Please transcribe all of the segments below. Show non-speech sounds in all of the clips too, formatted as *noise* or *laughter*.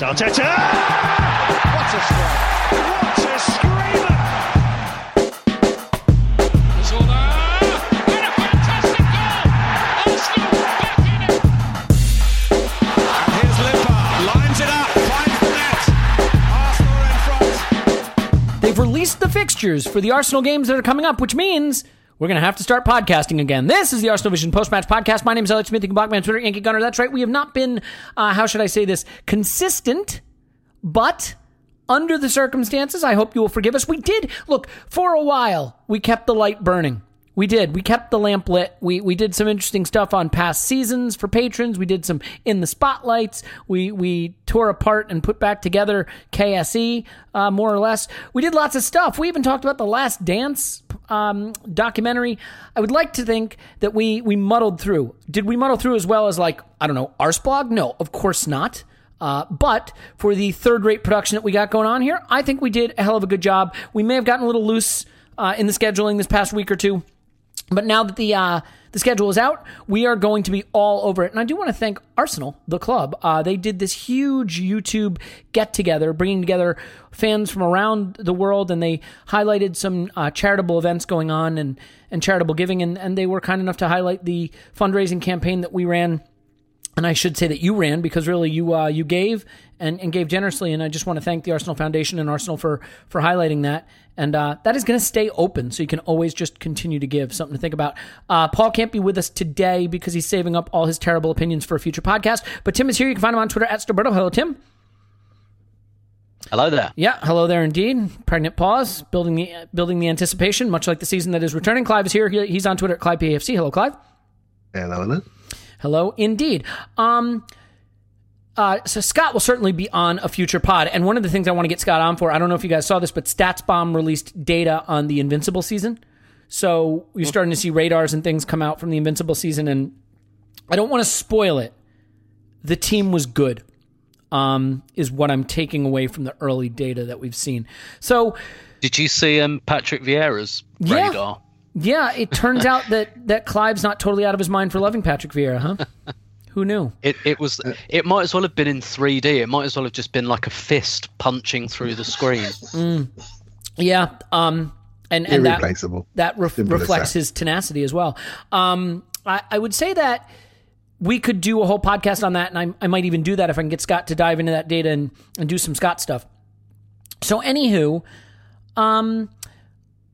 Arteta! What a strike! What a screamer! Zola! And a fantastic goal! Arsenal back in it! And here's Limpar, lines it up, finds the net. Arsenal in front. They've released the fixtures for the Arsenal games that are coming up, which means we're going to have to start podcasting again. This is the Arsenal Vision post match podcast. My name is Alex Smith. You can block me on Twitter, Yankee Gunner. That's right. We have not been, uh, how should I say this, consistent, but under the circumstances, I hope you will forgive us. We did, look, for a while, we kept the light burning. We did. We kept the lamp lit. We we did some interesting stuff on past seasons for patrons. We did some in the spotlights. We we tore apart and put back together KSE uh, more or less. We did lots of stuff. We even talked about the Last Dance um, documentary. I would like to think that we we muddled through. Did we muddle through as well as like I don't know Arsblog? No, of course not. Uh, but for the third rate production that we got going on here, I think we did a hell of a good job. We may have gotten a little loose uh, in the scheduling this past week or two. But now that the uh, the schedule is out, we are going to be all over it. And I do want to thank Arsenal, the club. Uh, they did this huge YouTube get together, bringing together fans from around the world, and they highlighted some uh, charitable events going on and and charitable giving. And and they were kind enough to highlight the fundraising campaign that we ran and I should say that you ran because really you uh, you gave and, and gave generously, and I just want to thank the Arsenal Foundation and Arsenal for for highlighting that. And uh, that is going to stay open, so you can always just continue to give. Something to think about. Uh, Paul can't be with us today because he's saving up all his terrible opinions for a future podcast. But Tim is here. You can find him on Twitter at Stillberto. Hello, Tim. Hello there. Yeah, hello there indeed. Pregnant pause, building the building the anticipation, much like the season that is returning. Clive is here. He- He's on Twitter at Clive PAFC. Hello, Clive. Hello, hello. Hello, indeed. Um, uh, so Scott will certainly be on a future pod, and one of the things I want to get Scott on for, I don't know if you guys saw this, but StatsBomb released data on the Invincible season. So you're starting to see radars and things come out from the Invincible season, and I don't want to spoil it. The team was good, um, is what I'm taking away from the early data that we've seen. So Did you see um, Patrick Vieira's Yeah. radar? Yeah, it turns out that that Clive's not totally out of his mind for loving Patrick Vieira, huh? Who knew? It it was it might as well have been in 3D. It might as well have just been like a fist punching through the screen. Yeah, um, and and that that ref- reflects his tenacity as well. Um, I, I would say that we could do a whole podcast on that, and I, I might even do that if I can get Scott to dive into that data and, and do some Scott stuff. So, anywho, um,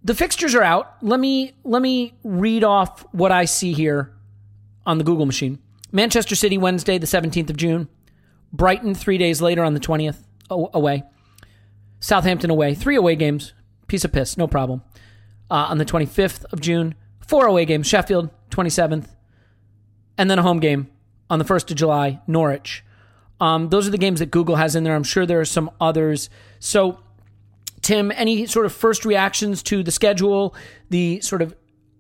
the fixtures are out. Let me let me read off what I see here on the Google machine. Manchester City Wednesday, the seventeenth of June. Brighton three days later on the twentieth away. Southampton away, three away games. Piece of piss, no problem. uh, on the 25th of June, four away games, Sheffield, 27th, and then a home game on the 1st of July, Norwich. Um, those are the games that Google has in there. I'm sure there are some others. So, Tim, any sort of first reactions to the schedule, the sort of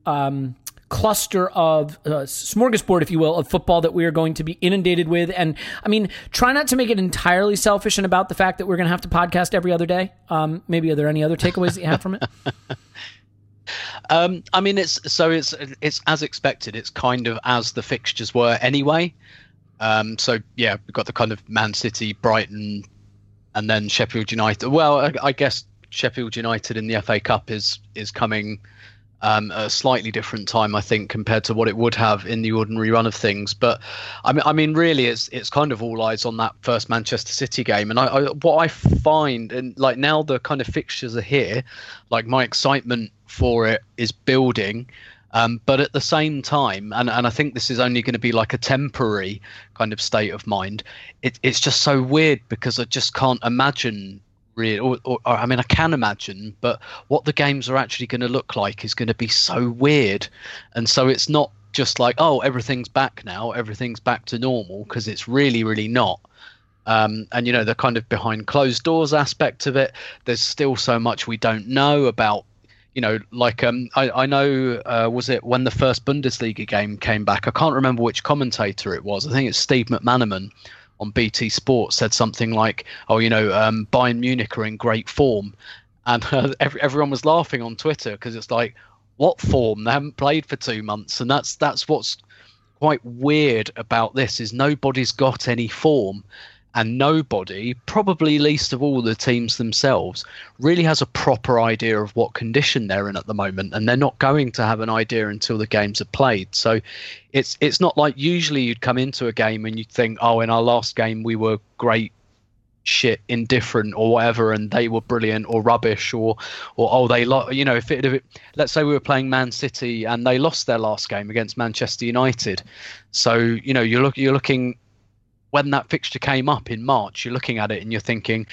um, cluster of uh, smorgasbord, if you will, of football that we are going to be inundated with? And I mean, try not to make it entirely selfish and about the fact that we're going to have to podcast every other day. Um, maybe are there any other takeaways that you have from it? *laughs* Um, I mean, it's so it's it's as expected. It's kind of as the fixtures were anyway. Um, so yeah, we've got the kind of Man City, Brighton, and then Sheffield United. Well, I, I guess Sheffield United in the FA Cup is is coming um, a slightly different time, I think, compared to what it would have in the ordinary run of things. But I mean, I mean, really, it's it's kind of all eyes on that first Manchester City game. And I, I what I find, and like now the kind of fixtures are here, like my excitement for it is building. Um, but at the same time, and, and I think this is only going to be like a temporary kind of state of mind, it, it's just so weird because I just can't imagine really, or, or, I mean, I can imagine, but what the games are actually going to look like is going to be so weird. And so it's not just like, oh, everything's back now, everything's back to normal, because it's really, really not. Um, and you know the kind of behind closed doors aspect of it. There's still so much we don't know about you know, like um, I, I know uh, was it when the first Bundesliga game came back? I can't remember which commentator it was. I think it's Steve McManaman on BT Sports said something like, "Oh, you know, um, Bayern Munich are in great form," and uh, *laughs* every, everyone was laughing on Twitter because it's like, "What form? They haven't played for two months," and that's that's what's quite weird about this is nobody's got any form and nobody, probably least of all the teams themselves, really has a proper idea of what condition they're in at the moment, and they're not going to have an idea until the games are played. So, it's it's not like usually you'd come into a game and you'd think, oh, in our last game we were great, shit, indifferent, or whatever, and they were brilliant or rubbish, or or oh they lo-, you know if it, if it let's say we were playing Man City and they lost their last game against Manchester United, so you know you're look you're looking when that fixture came up in March, you're looking at it and you're thinking,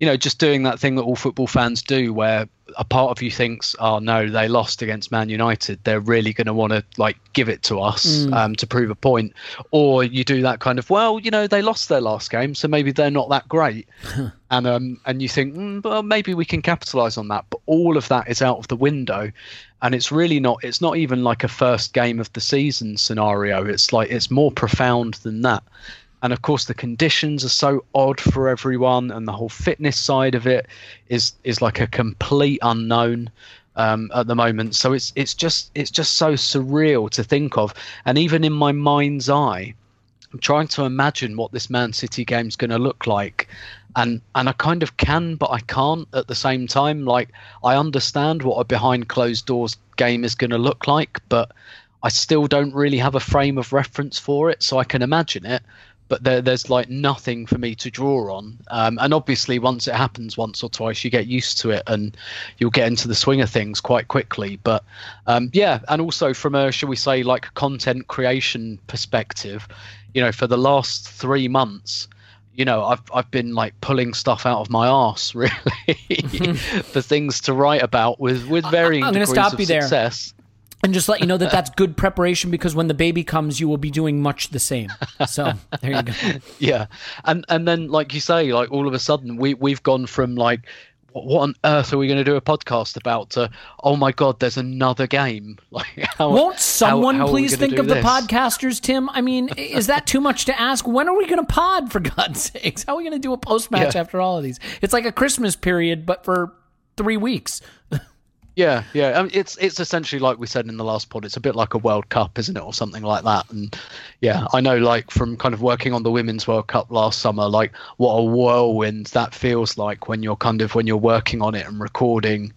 you know, just doing that thing that all football fans do, where a part of you thinks, "Oh no, they lost against Man United. They're really going to want to like give it to us mm. um, to prove a point." Or you do that kind of, "Well, you know, they lost their last game, so maybe they're not that great," *laughs* and um, and you think, mm, "Well, maybe we can capitalize on that." But all of that is out of the window, and it's really not. It's not even like a first game of the season scenario. It's like it's more profound than that and of course the conditions are so odd for everyone and the whole fitness side of it is is like a complete unknown um, at the moment. So it's it's just it's just so surreal to think of. And even in my mind's eye i'm trying to imagine what this man city game's going to look like. And and i kind of can but i can't at the same time. Like i understand what a behind closed doors game is going to look like but I still don't really have a frame of reference for it, so I can imagine it, but there, there's like nothing for me to draw on. Um, and obviously, once it happens once or twice, you get used to it and you'll get into the swing of things quite quickly. But um, yeah, and also from a shall we say like content creation perspective, you know, for the last three months. You know, I've I've been like pulling stuff out of my ass *laughs* really *laughs* for things to write about with with varying I'm degrees stop of you there. success and just let you know that that's good preparation because when the baby comes, you will be doing much the same. So there you go. *laughs* yeah, and and then like you say, like all of a sudden we we've gone from like what on earth are we going to do a podcast about to oh my god there's another game *laughs* like how, won't someone how, how please think of this? the podcasters tim i mean is that too much to ask when are we going to pod for god's *laughs* sakes how are we going to do a post match Yeah. after all of these it's like a christmas period but for three weeks Yeah, yeah. I mean, it's it's essentially like we said in the last pod. It's a bit like a World Cup, isn't it, or something like that? And yeah, I know, like from kind of working on the Women's World Cup last summer, like what a whirlwind that feels like when you're kind of when you're working on it and recording,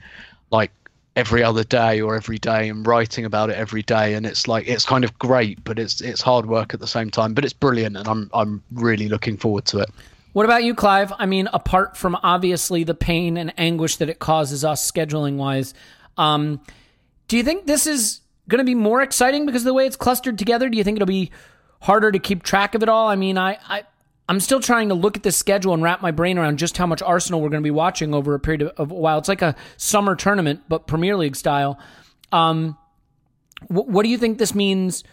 like every other day or every day and writing about it every day. And it's like it's kind of great, but it's it's hard work at the same time. But it's brilliant, and I'm I'm really looking forward to it. What about you, Clive? I mean, apart from obviously the pain and anguish that it causes us scheduling wise, um, do you think this is going to be more exciting because of the way it's clustered together? Do you think it'll be harder to keep track of it all? I mean, I, I I'm still trying to look at this schedule and wrap my brain around just how much Arsenal we're going to be watching over a period of, of a while. It's like a summer tournament, but Premier League style. Um, wh- what do you think this means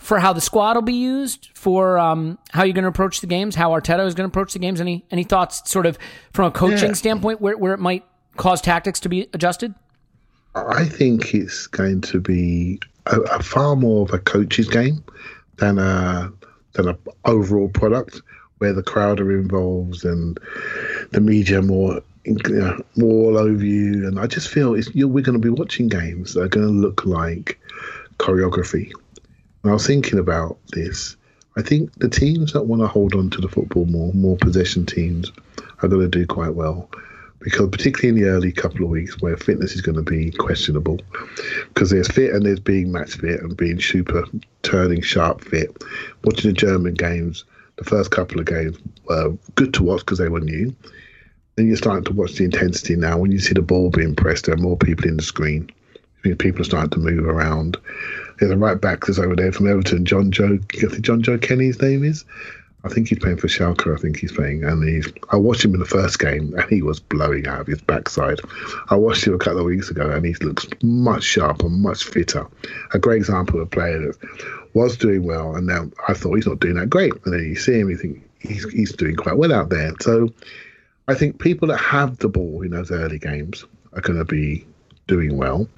for how the squad will be used? For um, how you're going to approach the games? How Arteta is going to approach the games? Any any thoughts, sort of from a coaching Yeah. standpoint, where where it might cause tactics to be adjusted? I think it's going to be a, a far more of a coach's game than a than a overall product where the crowd are involved and the media more you know, more all over you. And I just feel it's, you we're going to be watching games that are going to look like choreography. I was thinking about this, I think the teams that want to hold on to the football more, more possession teams, are going to do quite well. Because particularly in the early couple of weeks where fitness is going to be questionable, because there's fit and there's being match fit and being super turning sharp fit. Watching the German games, the first couple of games were good to watch because they were new. Then you're starting to watch the intensity now. When you see the ball being pressed, there are more people in the screen. People are starting to move around. There's a right back that's over there from Everton, Jonjoe. I think Jonjoe Kenny's name is. I think he's playing for Schalke. I think he's playing, and he's. I watched him in the first game, and he was blowing out of his backside. I watched him a couple of weeks ago, and he looks much sharper, much fitter. A great example of a player that was doing well, and now I thought he's not doing that great. And then you see him, you think he's he's doing quite well out there. So I think people that have the ball in those early games are going to be doing well.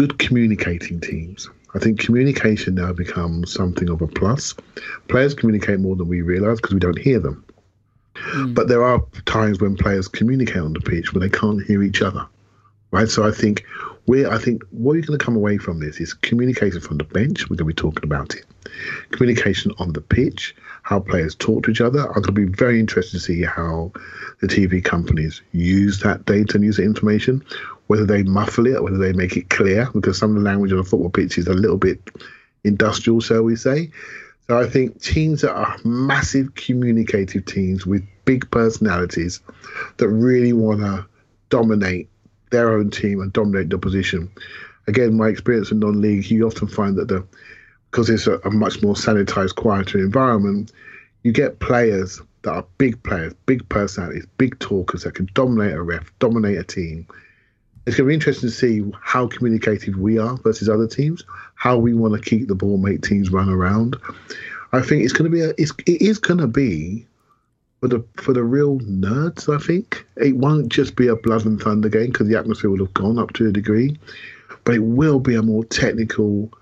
Good communicating teams. I think communication now becomes something of a plus. Players communicate more than we realise because we don't hear them. Hmm. But there are times when players communicate on the pitch when they can't hear each other, right? So I think we I think what you're going to come away from this is communication from the bench. We're going to be talking about it. Communication on the pitch, how players talk to each other. I'm going to be very interested to see how the TV companies use that data and use the information, whether they muffle it whether they make it clear, because some of the language on a football pitch is a little bit industrial, shall we say. So I think teams that are massive communicative teams with big personalities that really want to dominate their own team and dominate the opposition. Again, my experience in non-league, you often find that the because it's a, a much more sanitized, quieter environment, you get players that are big players, big personalities, big talkers that can dominate a ref, dominate a team. It's going to be interesting to see how communicative we are versus other teams, how we want to keep the ball, make teams run around. I think it's going to be a, it's, it is going to be for the for the real nerds. I think it won't just be a blood and thunder game because the atmosphere will have gone up to a degree, but it will be a more technical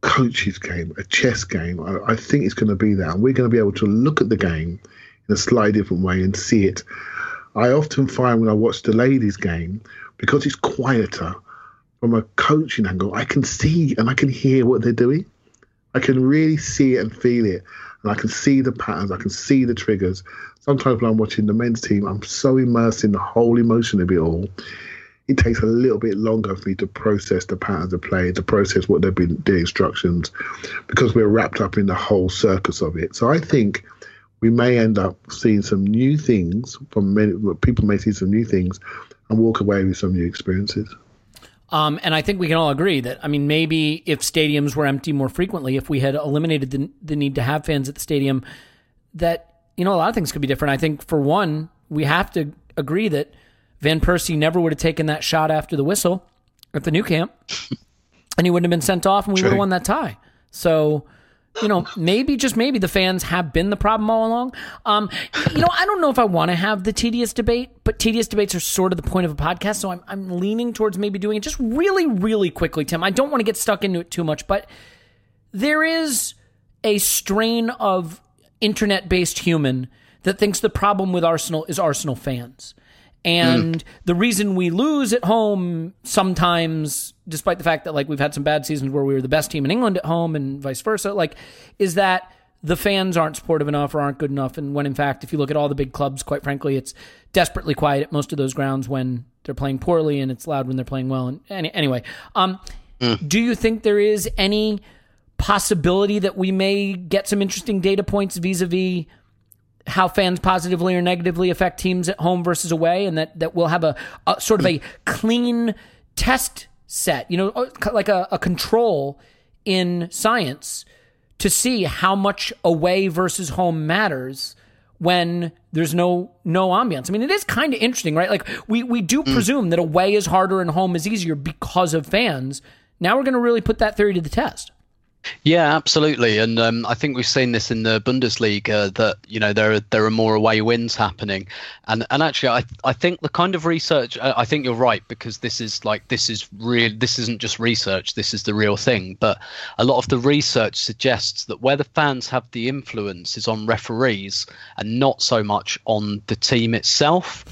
coaches game, a chess game. I, I think it's going to be that, and we're going to be able to look at the game in a slightly different way and see it. I often find when I watch the ladies' game, because it's quieter, from a coaching angle, I can see and I can hear what they're doing. I can really see it and feel it, and I can see the patterns. I can see the triggers. Sometimes when I'm watching the men's team, I'm so immersed in the whole emotion of it all. It takes a little bit longer for me to process the patterns of play, to process what they've been the instructions, because we're wrapped up in the whole circus of it. So I think we may end up seeing some new things from many people may see some new things and walk away with some new experiences. Um, and I think we can all agree that, I mean, maybe if stadiums were empty more frequently, if we had eliminated the, the need to have fans at the stadium, that, you know, a lot of things could be different. I think, for one, we have to agree that Van Persie never would have taken that shot after the whistle at the Nou Camp, *laughs* and he wouldn't have been sent off, and we would have won that tie. So, you know, maybe just maybe the fans have been the problem all along. Um, you know, I don't know if I want to have the tedious debate, but tedious debates are sort of the point of a podcast, so I'm I'm leaning towards maybe doing it just really, really quickly, Tim. I don't want to get stuck into it too much, but there is a strain of internet-based human that thinks the problem with Arsenal is Arsenal fans. And the reason we lose at home sometimes, despite the fact that like we've had some bad seasons where we were the best team in England at home and vice versa, like is that the fans aren't supportive enough or aren't good enough. And when in fact, if you look at all the big clubs, quite frankly, it's desperately quiet at most of those grounds when they're playing poorly and it's loud when they're playing well. And any, anyway, um, do you think there is any possibility that we may get some interesting data points vis-a-vis how fans positively or negatively affect teams at home versus away, and that, that we'll have a, a sort of a clean test set, you know, uh, like a, a control in science to see how much away versus home matters when there's no no ambiance. I mean, it is kind of interesting, right? Like we we do hmm. presume that away is harder and home is easier because of fans. Now we're going to really put that theory to the test. Yeah, absolutely, and um, I think we've seen this in the Bundesliga that you know there are there are more away wins happening, and and actually I I think the kind of research I think you're right because this is like this is real this isn't just research this is the real thing, but a lot of the research suggests that where the fans have the influence is on referees and not so much on the team itself.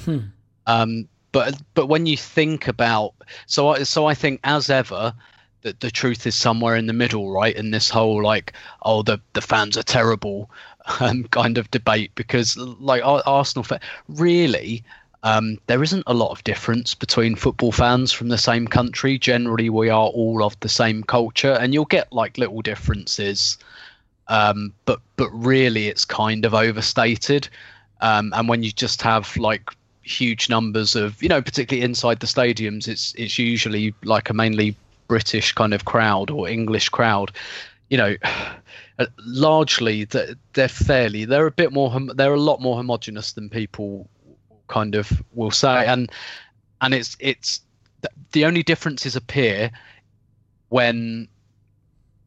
Um, but but when you think about so I so I think as ever that the truth is somewhere in the middle, right? In this whole like, oh, the the fans are terrible, *laughs* um, kind of debate because like Arsenal, really. Um, there isn't a lot of difference between football fans from the same country. Generally, we are all of the same culture, and you'll get like little differences, um, but but really, it's kind of overstated. Um, and when you just have like huge numbers of, you know, particularly inside the stadiums, it's it's usually like a mainly British kind of crowd or English crowd, you know, *sighs* uh, largely th- they're fairly they're a bit more they're a lot more homogenous than people kind of will say, and and it's it's the only differences appear when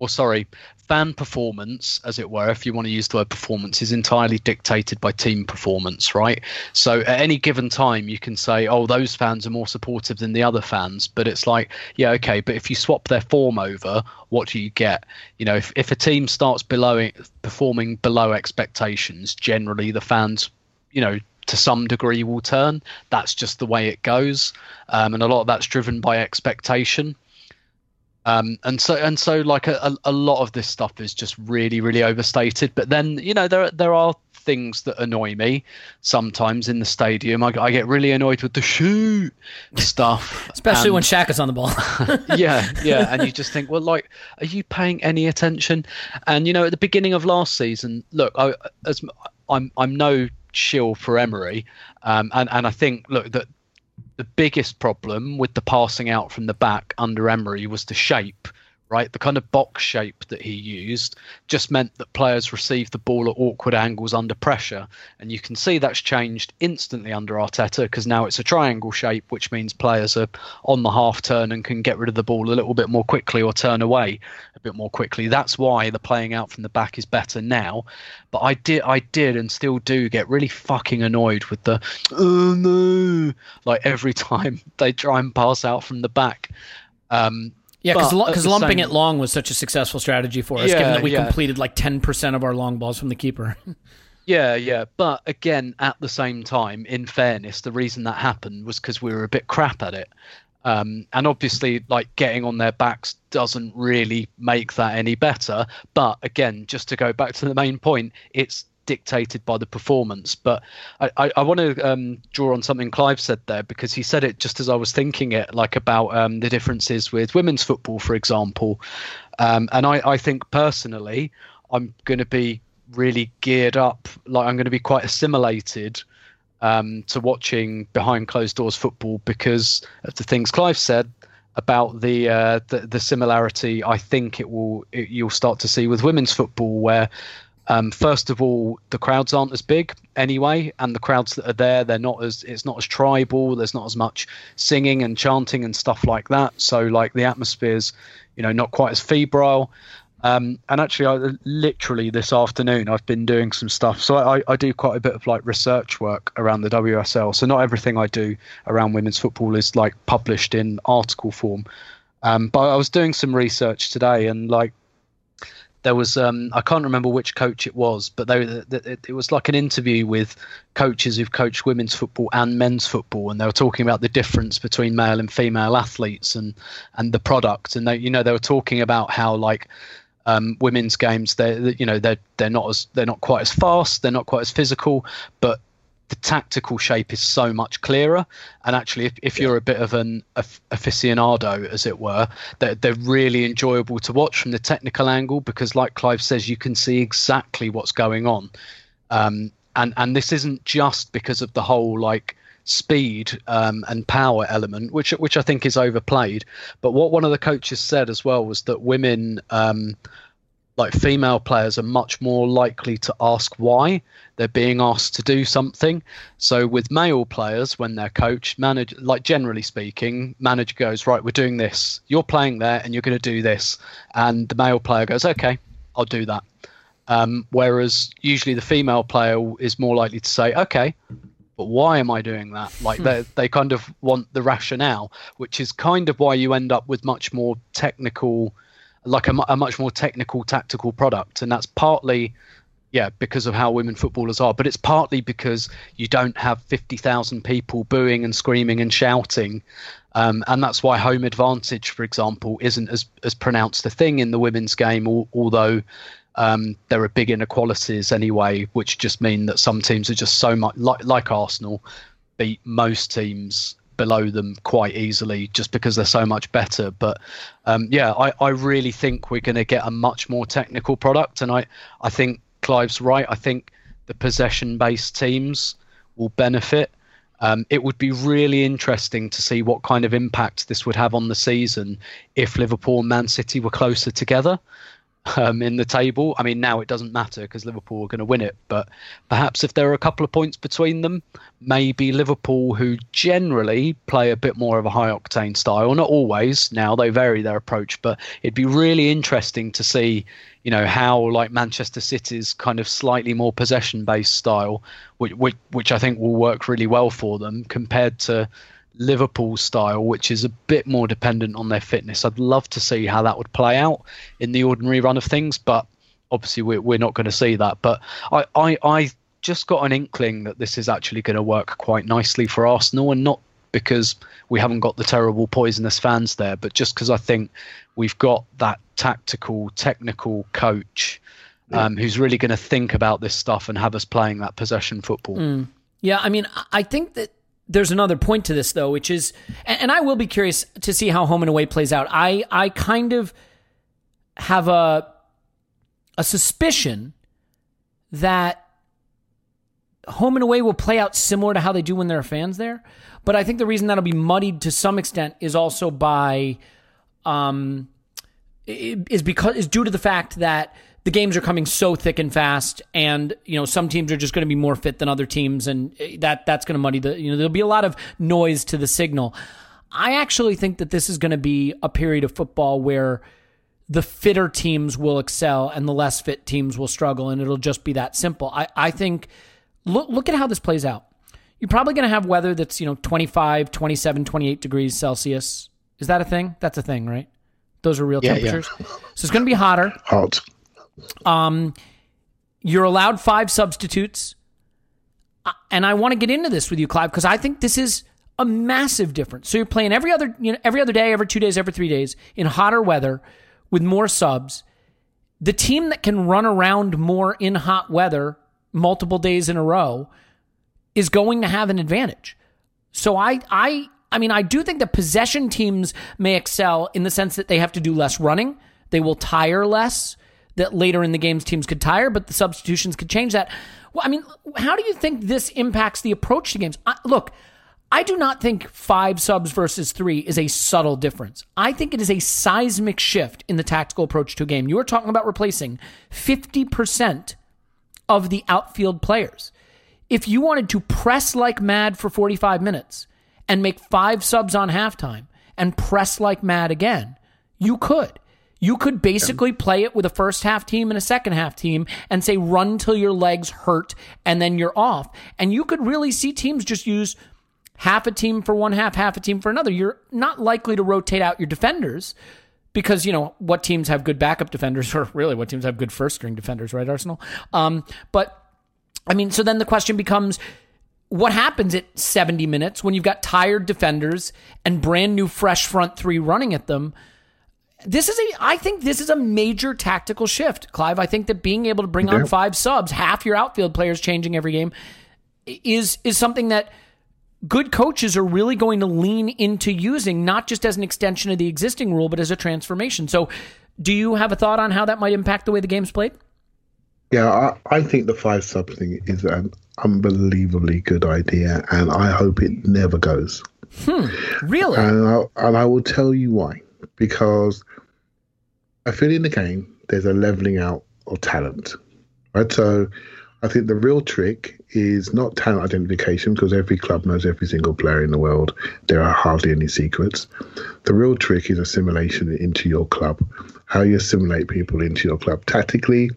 or sorry, fan performance, as it were, if you want to use the word performance, is entirely dictated by team performance, right? So at any given time, you can say, oh, those fans are more supportive than the other fans. But it's like, yeah, okay, but if you swap their form over, what do you get? You know, if, if a team starts below performing below expectations, generally the fans, you know, to some degree will turn. That's just the way it goes. Um, and a lot of that's driven by expectation um, and so and so like a, a, lot of this stuff is just really really overstated. But then you know there there are things that annoy me sometimes in the stadium. I, I get really annoyed with the shoot stuff. *laughs* Especially and- when Shaq is on the ball. *laughs* *laughs* yeah, yeah, and you just think, well, like, are you paying any attention? And you know, at the beginning of last season, look, I, as I'm, I'm no shill for Emery, um, and and I think, look, that the biggest problem with the passing out from the back under Emery was the shape. Right, the kind of box shape that he used just meant that players received the ball at awkward angles under pressure, and you can see that's changed instantly under Arteta because now it's a triangle shape, which means players are on the half turn and can get rid of the ball a little bit more quickly or turn away bit more quickly. That's why the playing out from the back is better now. But I did, I did, and still do get really fucking annoyed with the oh no, like every *laughs* time they try and pass out from the back. Um, Yeah, because lumping same- it long was such a successful strategy for us, Yeah, given that we yeah. completed like ten percent of our long balls from the keeper. Yeah, yeah. But again, at the same time, in fairness, the reason that happened was because we were a bit crap at it. Um, and obviously, like getting on their backs doesn't really make that any better. But again, just to go back to the main point, it's dictated by the performance. But I, I, I want to um, draw on something Clive said there because he said it just as I was thinking it, like about um, the differences with women's football, for example. Um, and I, I think personally, I'm going to be really geared up. Like I'm going to be quite assimilated um, to watching behind closed doors football because of the things Clive said about the uh, the, the similarity. I think it will it, you'll start to see with women's football where. Um, first of all, the crowds aren't as big anyway, and the crowds that are there, they're not as it's not as tribal. There's not as much singing and chanting and stuff like that. So, like the atmosphere's, you know, not quite as febrile. Um, and actually, I, literally this afternoon, I've been doing some stuff. So I, I do quite a bit of like research work around the WSL. So not everything I do around women's football is like published in article form. Um, but I was doing some research today, and like there was um, I can't remember which coach it was, but they, it, it was like an interview with coaches who've coached women's football and men's football, and they were talking about the difference between male and female athletes and and the product, and they you know they were talking about how like um, women's games they you know they're they're not as they're not quite as fast, they're not quite as physical, but the tactical shape is so much clearer. And actually, if, if you're a bit of an aficionado, as it were, they're, they're really enjoyable to watch from the technical angle because, like Clive says, you can see exactly what's going on. Um, and and this isn't just because of the whole like speed um, and power element, which which I think is overplayed. But what one of the coaches said as well was that women um, like female players are much more likely to ask why they're being asked to do something. So with male players, when they're coached, manage like generally speaking, manager goes right, we're doing this. You're playing there, and you're going to do this, and the male player goes, okay, I'll do that. Um, whereas usually the female player is more likely to say, okay, but why am I doing that? Like they they kind of want the rationale, which is kind of why you end up with much more technical, like a, a much more technical tactical product, and that's partly. Yeah, because of how women footballers are, but it's partly because you don't have fifty thousand people booing and screaming and shouting, um, and that's why home advantage, for example, isn't as as pronounced a thing in the women's game. Al- although um, there are big inequalities anyway, which just mean that some teams are just so much like like Arsenal beat most teams below them quite easily just because they're so much better. But um, yeah, I, I really think we're going to get a much more technical product, and I I think Clive's right. I think the possession based teams will benefit. Um, it would be really interesting to see what kind of impact this would have on the season if Liverpool and Man City were closer together um, in the table. I mean, now it doesn't matter because Liverpool are going to win it. But perhaps if there are a couple of points between them, maybe Liverpool, who generally play a bit more of a high octane style, not always. Now they vary their approach, but it'd be really interesting to see, you know, how like Manchester City's kind of slightly more possession based style, which, which which I think will work really well for them compared to. Liverpool style, which is a bit more dependent on their fitness. I'd love to see how that would play out in the ordinary run of things, but obviously we're, we're not going to see that. But I, I, I just got an inkling that this is actually going to work quite nicely for Arsenal, and not because we haven't got the terrible poisonous fans there, but just because I think we've got that tactical, technical coach um, who's really going to think about this stuff and have us playing that possession football. Yeah, I mean, I think that there's another point to this though, which is, and, and I will be curious to see how home and away plays out. I I kind of have a a suspicion that home and away will play out similar to how they do when there are fans there. But I think the reason that'll be muddied to some extent is also by um is because is due to the fact that the games are coming so thick and fast and you know some teams are just going to be more fit than other teams and eh, that that's going to muddy the you know there'll be a lot of noise to the signal. I actually think that this is going to be a period of football where the fitter teams will excel and the less fit teams will struggle and it'll just be that simple. I, I think look look at how this plays out. You're probably going to have weather that's, you know, 25, 27, 28 degrees Celsius. Is that a thing? That's a thing, right? Those are real Yeah, yeah. temperatures. So it's going to be hotter. Hot. Um, you're allowed five substitutes. Uh, And I want to get into this with you, Clive, because I think this is a massive difference. So you're playing every other, you know, every other day, every two days, every three days in hotter weather with more subs. The team that can run around more in hot weather multiple days in a row is going to have an advantage. So I I I mean I do think that possession teams may excel in the sense that they have to do less running. They will tire less. That later in the games teams could tire, but the substitutions could change that. Well, I mean, how do you think this impacts the approach to games? I, look, I do not think five subs versus three is a subtle difference. I think it is a seismic shift in the tactical approach to a game. You are talking about replacing 50% of the outfield players. If you wanted to press like mad for 45 minutes and make five subs on halftime and press like mad again, you could. You could basically play it with a first half team and a second half team and say run till your legs hurt and then you're off. And you could really see teams just use half a team for one half, half a team for another. You're not likely to rotate out your defenders because you know what teams have good backup defenders, *laughs* or really what teams have good first string defenders, right? Arsenal. Um, but I mean, so then the question becomes. What happens at 70 minutes when you've got tired defenders and brand new fresh front three running at them? This is a I think this is a major tactical shift, Clive. I think that being able to bring on five subs, half your outfield players changing every game is is something that good coaches are really going to lean into using not just as an extension of the existing rule but as a transformation. So, do you have a thought on how that might impact the way the game's played? Yeah, I, I think the five sub thing is an unbelievably good idea, and I hope it never goes. Hmm, really? And I, and I will tell you why. Because I feel in the game there's a leveling out of talent. Right. So I think the real trick is not talent identification because every club knows every single player in the world. There are hardly any secrets. The real trick is assimilation into your club. How you assimilate people into your club tactically,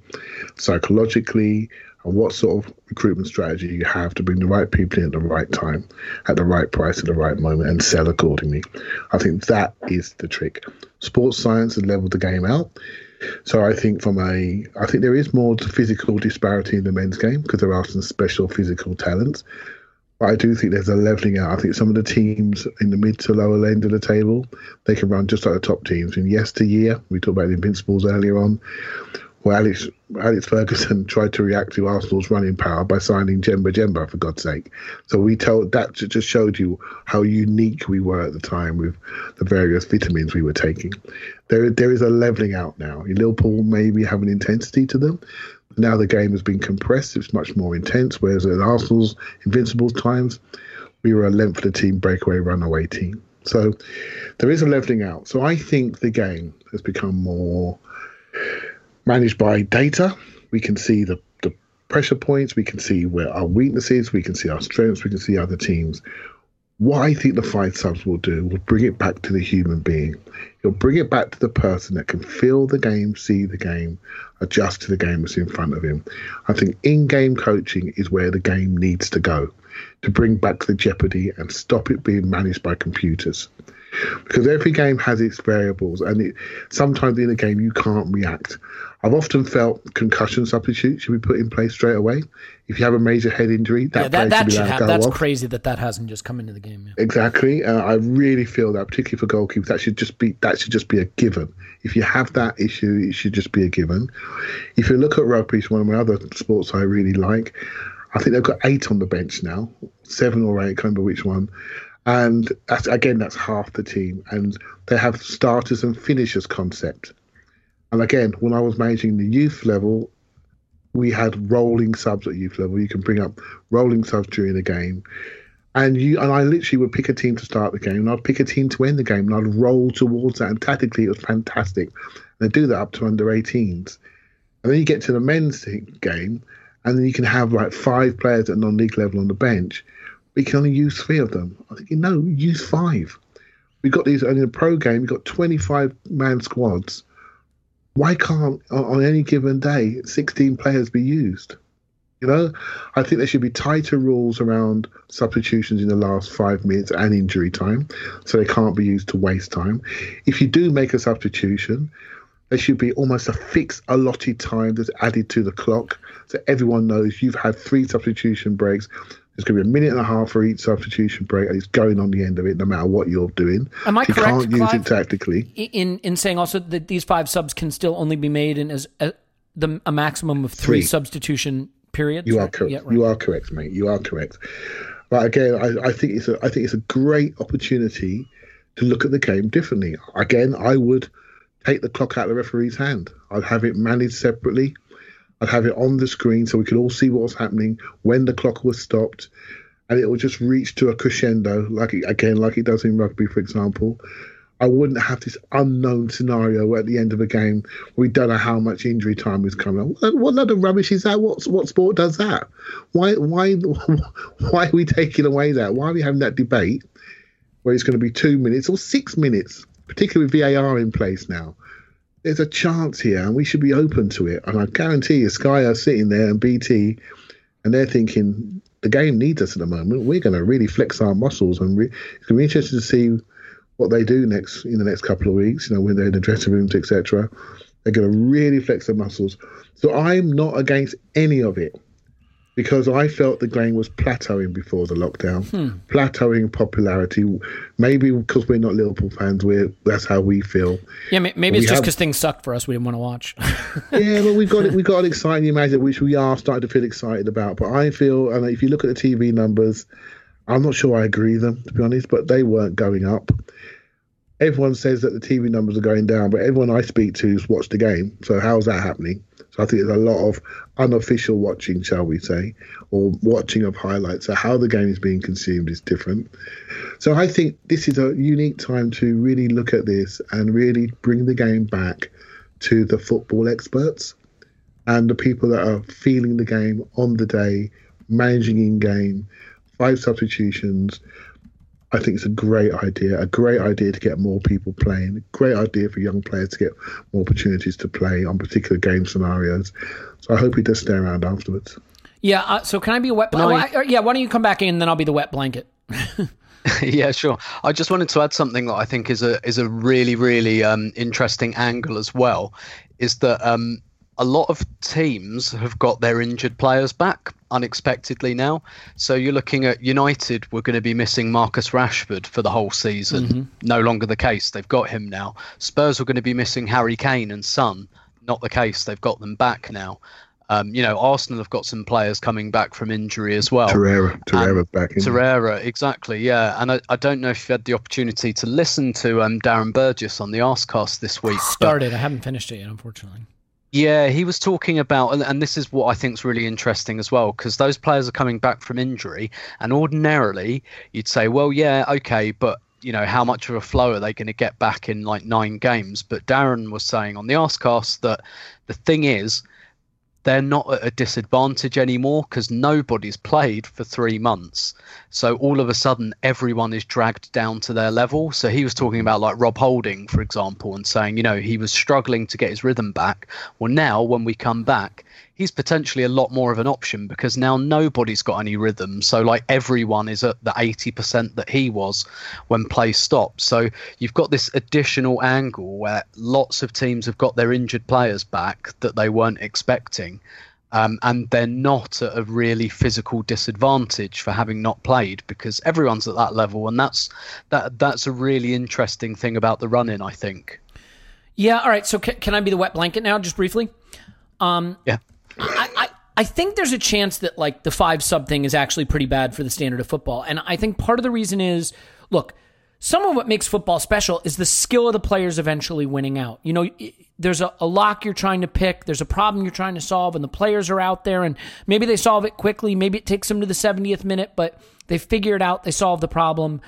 psychologically, and what sort of recruitment strategy you have to bring the right people in at the right time, at the right price, at the right moment, and sell accordingly. I think that is the trick. Sports science has leveled the game out. So I think from a, I think there is more physical disparity in the men's game because there are some special physical talents. But I do think there's a leveling out. I think some of the teams in the mid to lower end of the table, they can run just like the top teams. In yesteryear, we talked about the Invincibles earlier on, where Alex Alex Ferguson *laughs* tried to react to Arsenal's running power by signing Djemba Djemba for God's sake. So we told that just showed you how unique we were at the time with the various vitamins we were taking. There there is a leveling out now. Liverpool maybe have an intensity to them. Now the game has been compressed; it's much more intense. Whereas at Arsenal's Invincibles times, we were a length of the team breakaway runaway team. So there is a leveling out. So I think the game has become more managed by data. We can see the, the pressure points, we can see where our weaknesses, we can see our strengths, we can see other teams. What I think the five subs will do will bring it back to the human being. It'll bring it back to the person that can feel the game, see the game, adjust to the game that's in front of him. I think in game coaching is where the game needs to go to bring back the jeopardy and stop it being managed by computers because every game has its variables and it, sometimes in a game you can't react i've often felt concussion substitutes should be put in place straight away if you have a major head injury that, yeah, that, that should should that's off. crazy that that hasn't just come into the game. Yeah. Exactly. Uh, I really feel that, particularly for goalkeepers, that should just be that should just be a given. If you have that issue, it should just be a given. If you look at rugby, it's one of my other sports I really like. I think they've got eight on the bench now, seven or eight, I can't remember which one. And that's, again, that's half the team. And they have starters and finishers concept. And again, when I was managing the youth level, we had rolling subs at youth level. You can bring up rolling subs during the game. And you and I literally would pick a team to start the game, and I'd pick a team to end the game, and I'd roll towards that. And tactically, it was fantastic. They do that up to under 18s. And then you get to the men's game, and then you can have like five players at non-league level on the bench. We can only use three of them. I think, no, use five. We've got these in a pro game. We've got 25 man squads. Why can't on, on any given day 16 players be used? You know, I think there should be tighter rules around substitutions in the last five minutes and injury time, so they can't be used to waste time. If you do make a substitution, there should be almost a fixed allotted time that's added to the clock, so everyone knows you've had three substitution breaks. There's going to be a minute and a half for each substitution break, and it's going on the end of it, no matter what you're doing. Am I you correct, can't use Clive? it tactically. in in saying also that these five subs can still only be made in as a, the a maximum of three, Three. substitution periods. You are correct. Yeah, right. You are correct, mate. You are correct. But again, I, I think it's a I think it's a great opportunity to look at the game differently. Again, I would take the clock out of the referee's hand. I'd have it managed separately. I'd have it on the screen so we could all see what was happening when the clock was stopped, and it will just reach to a crescendo, like again, like it does in rugby, for example. I wouldn't have this unknown scenario at the end of a game we don't know how much injury time is coming. What, what load of rubbish is that? What what sport does that? Why why *laughs* why are we taking away that? Why are we having that debate where it's going to be two minutes or six minutes, particularly with VAR in place now? There's a chance here, and we should be open to it. And I guarantee you, Sky are sitting there and BT, and they're thinking the game needs us at the moment. We're going to really flex our muscles, and re- it's going to be interesting to see what they do next in the next couple of weeks. You know, when they're in the dressing rooms, etc. They're going to really flex their muscles. So I'm not against any of it because I felt the game was plateauing before the lockdown, hmm. plateauing popularity. Maybe because we're not Liverpool fans, we're that's how we feel. Yeah, ma- maybe We it's just because things sucked for us. We didn't want to watch. *laughs* yeah, but we've got we've got an exciting imagine which we are starting to feel excited about. But I feel, and if you look at the TV numbers, I'm not sure I agree with them to be honest, but they weren't going up. Everyone says that the TV numbers are going down, but everyone I speak to has watched the game. So how's that happening? So I think there's a lot of unofficial watching, shall we say, or watching of highlights. So how the game is being consumed is different. So I think this is a unique time to really look at this and really bring the game back to the football experts and the people that are feeling the game on the day, managing in game, five substitutions. I think it's a great idea. A great idea to get more people playing. A great idea for young players to get more opportunities to play on particular game scenarios. So I hope he does stay around afterwards. Yeah. Uh, so can I be a wet? No, oh, yeah. Why don't you come back in, and then I'll be the wet blanket. *laughs* *laughs* yeah, sure. I just wanted to add something that I think is a is a really really um, interesting angle as well. Is that um, a lot of teams have got their injured players back unexpectedly now. So you're looking at United. We're going to be missing Marcus Rashford for the whole season. No longer the case. They've got him now. Spurs were going to be missing Harry Kane and Son. Not the case. They've got them back now. Um, you know, Arsenal have got some players coming back from injury as well. Torreira, Torreira back in. Torreira, exactly, yeah. And I, I don't know if you had the opportunity to listen to um, Darren Burgess on the Arscast this week. Started. I haven't finished it yet, unfortunately. Yeah, he was talking about, and, and this is what I think is really interesting as well, because those players are coming back from injury, and ordinarily you'd say, well, yeah, okay, but you know, how much of a flow are they going to get back in like nine games? But Darren was saying on the Arscast that the thing is, they're not at a disadvantage anymore because nobody's played for three months. So all of a sudden, everyone is dragged down to their level. So he was talking about like Rob Holding, for example, and saying, you know, he was struggling to get his rhythm back. Well, now when we come back, he's potentially a lot more of an option because now nobody's got any rhythm. So like everyone is at the 80% that he was when play stopped. So you've got this additional angle where lots of teams have got their injured players back that they weren't expecting. Um, and they're not at a really physical disadvantage for having not played because everyone's at that level, and that's that. That's a really interesting thing about the run-in, I think. Yeah. All right. So can, can I be the wet blanket now, just briefly? Um, Yeah. I, I, think there's a chance that like the five sub thing is actually pretty bad for the standard of football. And I think part of the reason is look, some of what makes football special is the skill of the players eventually winning out. You know, there's a, a lock you're trying to pick, there's a problem you're trying to solve, and the players are out there, and maybe they solve it quickly, maybe it takes them to the 70th minute, but they figure it out, they solve the problem.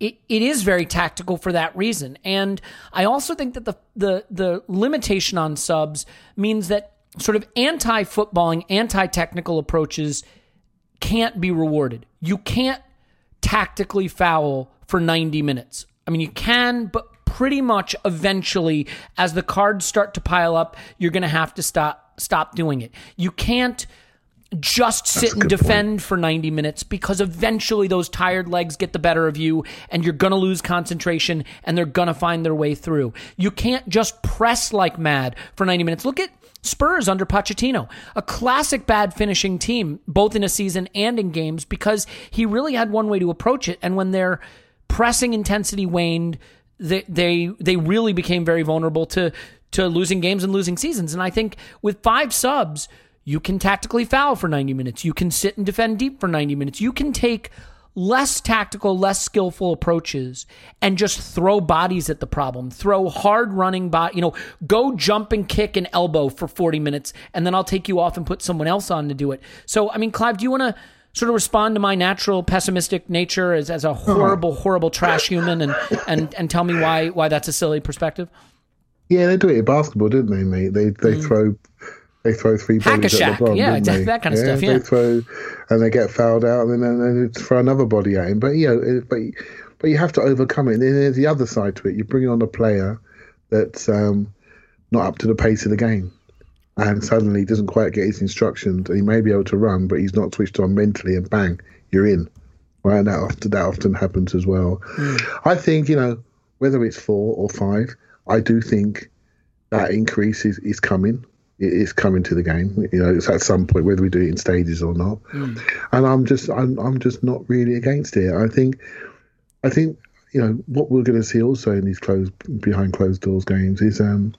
It, it is very tactical for that reason. And I also think that the, the, the limitation on subs means that sort of anti footballing, anti technical approaches can't be rewarded. You can't tactically foul for 90 minutes. I mean, you can, but pretty much eventually as the cards start to pile up, you're going to have to stop stop doing it. You can't just sit and defend for 90 minutes because eventually those tired legs get the better of you and you're going to lose concentration and they're going to find their way through. You can't just press like mad for 90 minutes. Look at Spurs under Pochettino, a classic bad finishing team, both in a season and in games, because he really had one way to approach it. And when their pressing intensity waned, they they, they really became very vulnerable to to losing games and losing seasons. And I think with five subs, you can tactically foul for 90 minutes. You can sit and defend deep for 90 minutes. You can take less tactical, less skillful approaches and just throw bodies at the problem. Throw hard running body, you know, go jump and kick and elbow for 40 minutes and then I'll take you off and put someone else on to do it. So, I mean, Clive, do you want to sort of respond to my natural pessimistic nature as, as a horrible, horrible trash human and, and, and tell me why, why that's a silly perspective? Yeah, they do it in basketball, didn't they, mate? They they mm. throw they throw three bodies at Shaq. LeBron, Yeah, exactly, that kind of stuff, yeah. they throw and they get fouled out, and then, then they throw another body at him. But you know, it, but but you have to overcome it. And then there's the other side to it. You bring on a player that's um, not up to the pace of the game, and suddenly he doesn't quite get his instructions. And he may be able to run, but he's not switched on mentally, and bang, you're in. Right, and that often that often happens as well. I think you know whether it's four or five. I do think that increase is, is coming. It is coming to the game. You know, it's at some point whether we do it in stages or not. And I'm just I'm I'm just not really against it. I think I think you know what we're going to see also in these closed behind closed doors games is um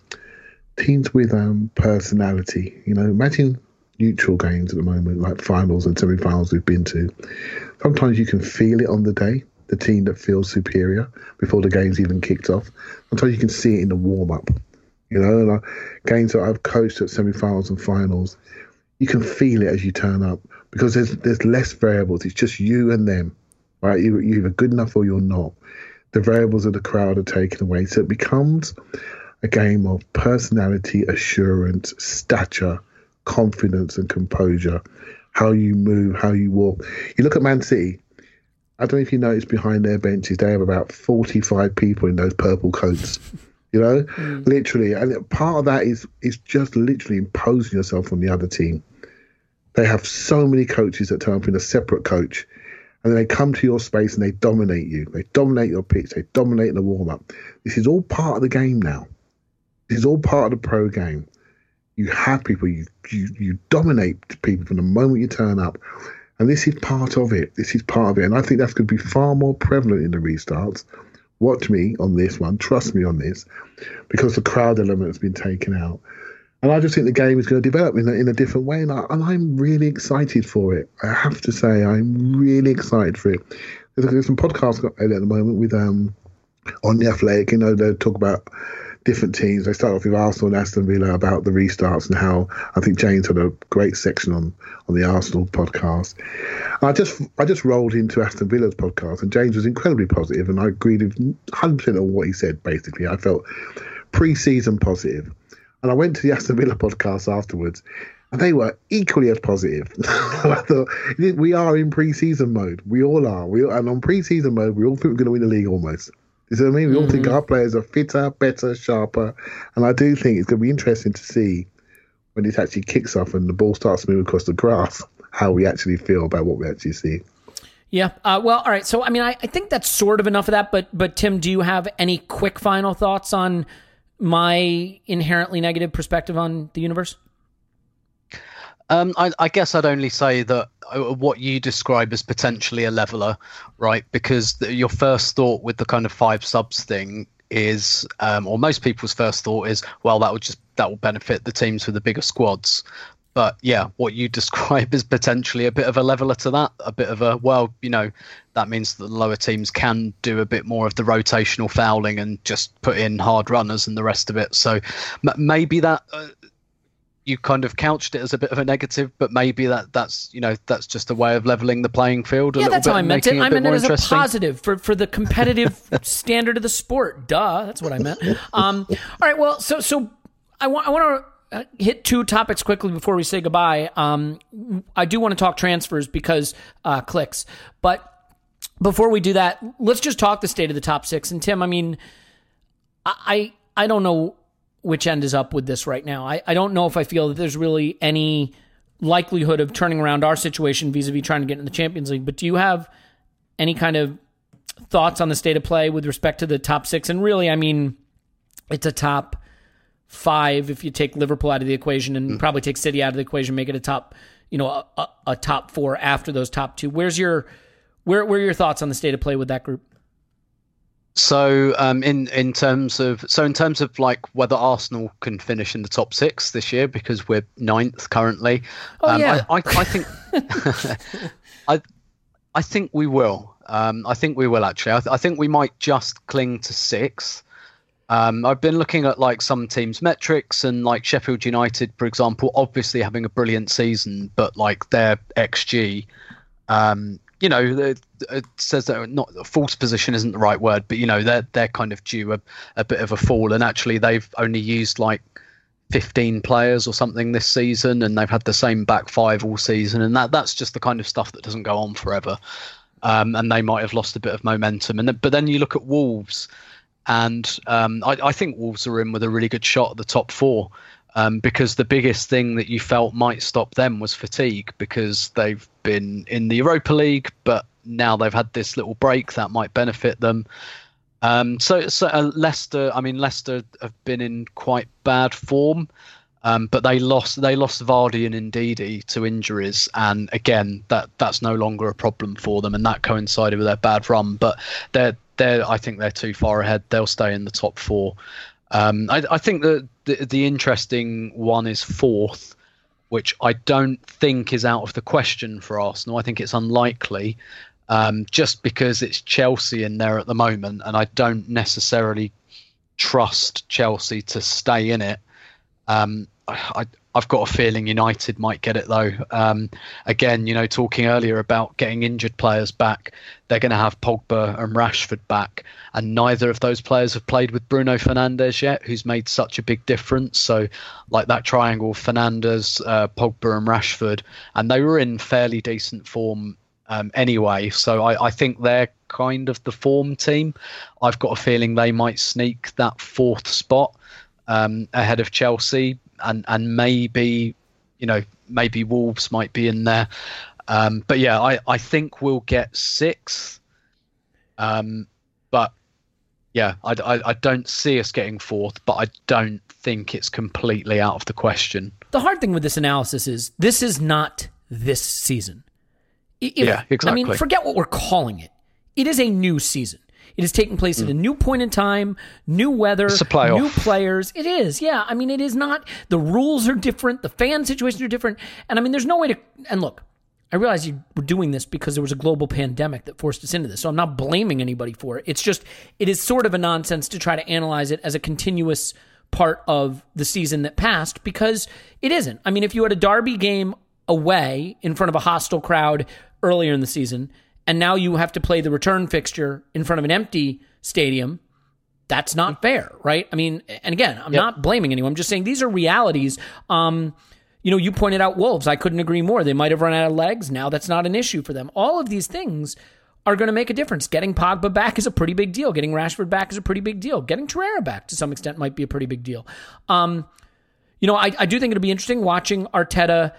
teams with um personality. You know, imagine neutral games at the moment, like finals and semi-finals we've been to. Sometimes you can feel it on the day. The team that feels superior before the game's even kicked off. Sometimes you can see it in the warm up. You know, games that I've coached at semi-finals and finals, you can feel it as you turn up because there's there's less variables. It's just you and them, right? You, you're either good enough or you're not. The variables of the crowd are taken away, so it becomes a game of personality, assurance, stature, confidence, and composure. How you move, how you walk. You look at Man City. I don't know if you noticed behind their benches, they have about 45 people in those purple coats. You know, mm. literally, and part of that is is just literally imposing yourself on the other team. They have so many coaches that turn up in a separate coach, and then they come to your space and they dominate you. They dominate your pitch. They dominate the warm up. This is all part of the game now. This is all part of the pro game. You have people. You you you dominate people from the moment you turn up, and this is part of it. This is part of it, and I think that's going to be far more prevalent in the restarts. Watch me on this one. Trust me on this, because the crowd element has been taken out. And I just think the game is going to develop in a, in a different way, and, I, and I'm really excited for it. I have to say, I'm really excited for it. There's, there's some podcasts at the moment with um on the Athletic. You know, they talk about different teams. They start off with Arsenal and Aston Villa about the restarts and how I think James had a great section on on the Arsenal podcast. I just I just rolled into Aston Villa's podcast, and James was incredibly positive, and I agreed with 100 percent on what he said. Basically, I felt pre-season positive. And I went to the Aston Villa podcast afterwards, and they were equally as positive. *laughs* I thought we are in pre-season mode. We all are. We and on pre-season mode, we all think we're going to win the league almost. You see what I mean? We all think our players are fitter, better, sharper, and I do think it's going to be interesting to see when it actually kicks off and the ball starts moving across the grass how we actually feel about what we actually see. Yeah. Uh, well, all right. So, I mean, I, I think that's sort of enough of that. But, but Tim, do you have any quick final thoughts on my inherently negative perspective on the universe? Um, I, I guess I'd only say that uh, what you describe as potentially a leveler, right? Because the, your first thought with the kind of five subs thing is, um, or most people's first thought is, well, that would just that will benefit the teams with the bigger squads. But yeah, what you *laughs* describe is potentially a bit of a leveler to that, a bit of a well, you know, that means that the lower teams can do a bit more of the rotational fouling and just put in hard runners and the rest of it. So m- maybe that. Uh, you kind of couched it as a bit of a negative, but maybe that that's you know that's just a way of leveling the playing field. A yeah, little that's bit how I meant it. making I meant it as a positive for, for the competitive *laughs* standard of the sport. Duh, that's what I meant. Um, all right, well, so so I want I want to hit two topics quickly before we say goodbye. Um, I do want to talk transfers because uh, clicks, but before we do that, let's just talk the state of the top six. And Tim, I mean, I I don't know which end is up with this right now. I, I don't know if I feel that there's really any likelihood of turning around our situation vis-a-vis trying to get in the Champions League. But do you have any kind of thoughts on the state of play with respect to the top six? And really, I mean, it's a top five if you take Liverpool out of the equation and hmm. probably take City out of the equation, make it a top, you know, a, a, a top four after those top two. Where's your where where are your thoughts on the state of play with that group? So, um, in in terms of so in terms of like whether Arsenal can finish in the top six this year because we're ninth currently, Oh, um, yeah. I, I, I think *laughs* I I think we will. Um, I think we will actually. I, th- I think we might just cling to sixth. Um, I've been looking at like some teams' metrics and like Sheffield United, for example, obviously having a brilliant season, but like their XG, um, you know, it says that not false position isn't the right word, but you know they're they're kind of due a, a bit of a fall, and actually they've only used like 15 players or something this season, and they've had the same back five all season, and that that's just the kind of stuff that doesn't go on forever. Um, and they might have lost a bit of momentum, and but then you look at Wolves, and um, I, I think Wolves are in with a really good shot at the top four. Um, because the biggest thing that you felt might stop them was fatigue because they've been in the Europa League, but now they've had this little break that might benefit them. Um, so, so uh, Leicester, I mean, Leicester have been in quite bad form, um, but they lost they lost Vardy and Ndidi to injuries, and again, that that's no longer a problem for them, and that coincided with their bad run. But they're they're I think they're too far ahead. They'll stay in the top four. Um, I, I think the, the interesting one is fourth, which I don't think is out of the question for Arsenal. I think it's unlikely, um, just because it's Chelsea in there at the moment, and I don't necessarily trust Chelsea to stay in it. Um, I, I've got a feeling United might get it though. Um, again, you know, talking earlier about getting injured players back, they're going to have Pogba and Rashford back, and neither of those players have played with Bruno Fernandes yet, who's made such a big difference. So, like that triangle, Fernandes, uh, Pogba, and Rashford, and they were in fairly decent form um, anyway. So I, I think they're kind of the form team. I've got a feeling they might sneak that fourth spot um, ahead of Chelsea, and and maybe you know maybe Wolves might be in there. Um, but yeah, I, I think we'll get sixth. Um, but yeah, I, I, I don't see us getting fourth, but I don't think it's completely out of the question. The hard thing with this analysis is this is not this season. If- Yeah, exactly. I mean, forget what we're calling it. It is a new season. It is taking place at a new point in time, new weather, Mm. Playoff. new players. It is, yeah. I mean, it is not. The rules are different. The fan situations are different. And I mean, there's no way to. And look, I realize you were doing this because there was a global pandemic that forced us into this. So I'm not blaming anybody for it. It's just, it is sort of a nonsense to try to analyze it as a continuous part of the season that passed because it isn't. I mean, if you had a Derby game away in front of a hostile crowd earlier in the season, and now you have to play the return fixture in front of an empty stadium, that's not fair, right? I mean, and again, I'm not blaming anyone. I'm just saying these are realities. Um, you know, you pointed out Wolves. I couldn't agree more. They might have run out of legs. Now that's not an issue for them. All of these things are going to make a difference. Getting Pogba back is a pretty big deal. Getting Rashford back is a pretty big deal. Getting Torreira back to some extent might be a pretty big deal. Um, you know, I, I do think it'll be interesting watching Arteta.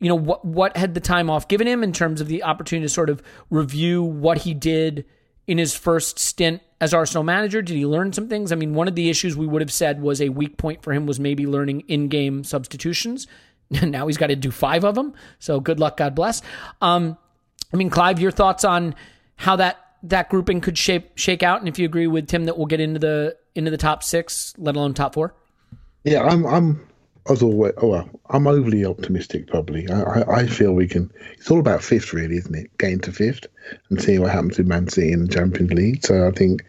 You know what what had the time off given him in terms of the opportunity to sort of review what he did in his first stint as Arsenal manager? Did he learn some things? I mean, one of the issues we would have said was a weak point for him was maybe learning in-game substitutions. *laughs* now he's got to do five of them. So good luck, God bless. Um, I mean, Clive, your thoughts on how that that grouping could shape shake out, and if you agree with Tim that we'll get into the into the top six, let alone top four. Yeah, I'm. I'm. As always, oh well, I'm overly optimistic. Probably, I, I, feel we can. It's all about fifth, really, isn't it? Getting to fifth and seeing what happens with Man City in the Champions League. So I think,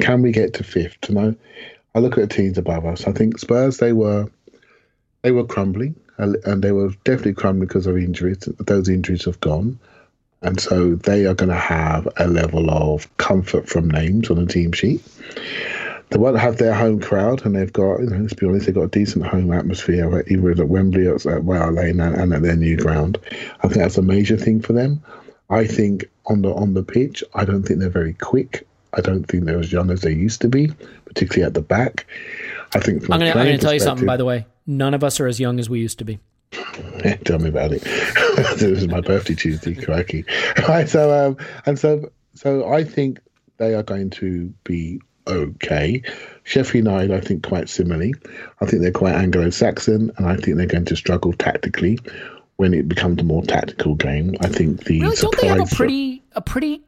can we get to fifth? You know, I look at the teams above us. I think Spurs. They were, they were crumbling, and they were definitely crumbling because of injuries. Those injuries have gone. And so they are going to have a level of comfort from names on the team sheet. They won't have their home crowd, and they've got, you know, let's be honest, they've got a decent home atmosphere, either at Wembley or at Wow Lane and, and at their new ground. I think that's a major thing for them. I think on the on the pitch, I don't think they're very quick. I don't think they're as young as they used to be, particularly at the back. I think from I'm going to tell you something, by the way. None of us are as young as we used to be. Yeah, *laughs* tell me about it. *laughs* this is my birthday Tuesday, crikey. *laughs* Right, so um, and so so I think they are going to be okay. Sheffield United, I think, quite similarly. I think they're quite Anglo-Saxon, and I think they're going to struggle tactically when it becomes a more tactical game. I think the Really, don't they have a pretty a pretty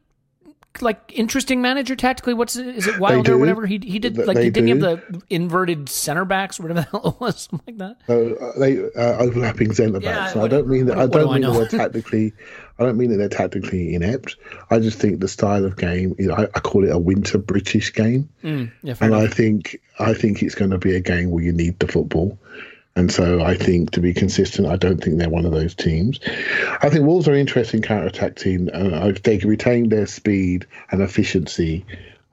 like interesting manager tactically? What's it, is it Wilder or whatever? He he did like they didn't he have the inverted center backs or whatever *laughs* the hell it was, something like that. uh, they uh, overlapping centre Yeah, backs. I don't mean that. what- I do don't I mean know? that they're tactically. I don't mean that they're tactically inept. I just think the style of game. You know, I, I call it a winter British game. Yeah, and enough. I think I think it's going to be a game where you need the football. And so I think to be consistent, I don't think they're one of those teams. I think Wolves are an interesting counter attack team. Uh, if they can retain their speed and efficiency,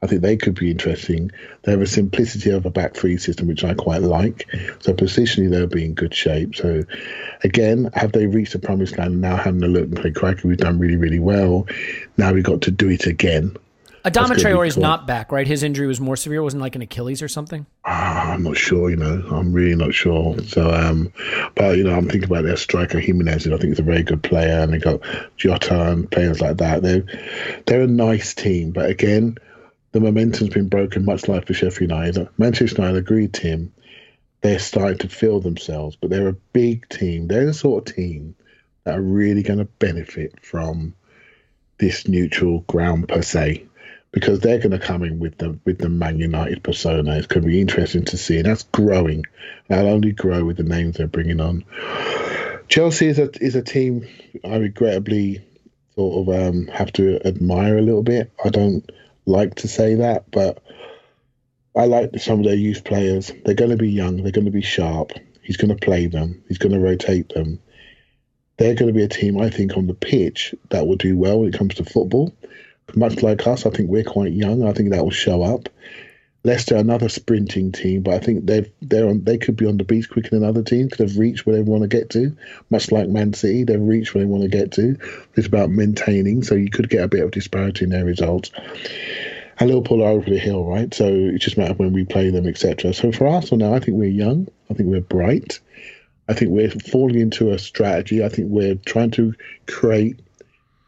I think they could be interesting. They have a simplicity of a back three system, which I quite like. So positionally, they'll be in good shape. So again, have they reached the promised land? Now having a look and play crikey, we've done really, really well. Now we've got to do it again. Adama Traore is not back, right? His injury was more severe. Wasn't like an Achilles or something. Ah, I'm not sure, you know. I'm really not sure. So, um, but you know, I'm thinking about their striker Jimenez. I think he's a very good player, and they got Jota and players like that. They're they're a nice team, but again, the momentum's been broken, much like for Sheffield United. Manchester United agreed, Tim. They're starting to feel themselves, but they're a big team. They're the sort of team that are really going to benefit from this neutral ground per se because they're going to come in with the with the Man United persona. It's going to be interesting to see, and that's growing. That'll only grow with the names they're bringing on. Chelsea is a is a team I regrettably sort of um, have to admire a little bit. I don't like to say that, but I like some of their youth players. They're going to be young. They're going to be sharp. He's going to play them. He's going to rotate them. They're going to be a team, I think, on the pitch that will do well when it comes to football. Much like us, I think we're quite young. I think that will show up. Leicester, another sprinting team, but I think they've they're on they could be on the beach quicker than other teams because they've reached where they want to get to. Much like Man City, they've reached where they want to get to. It's about maintaining, so you could get a bit of disparity in their results. And Liverpool are over the hill, right? So it's just a matter of when we play them, etc. So for Arsenal now, I think we're young. I think we're bright. I think we're falling into a strategy. I think we're trying to create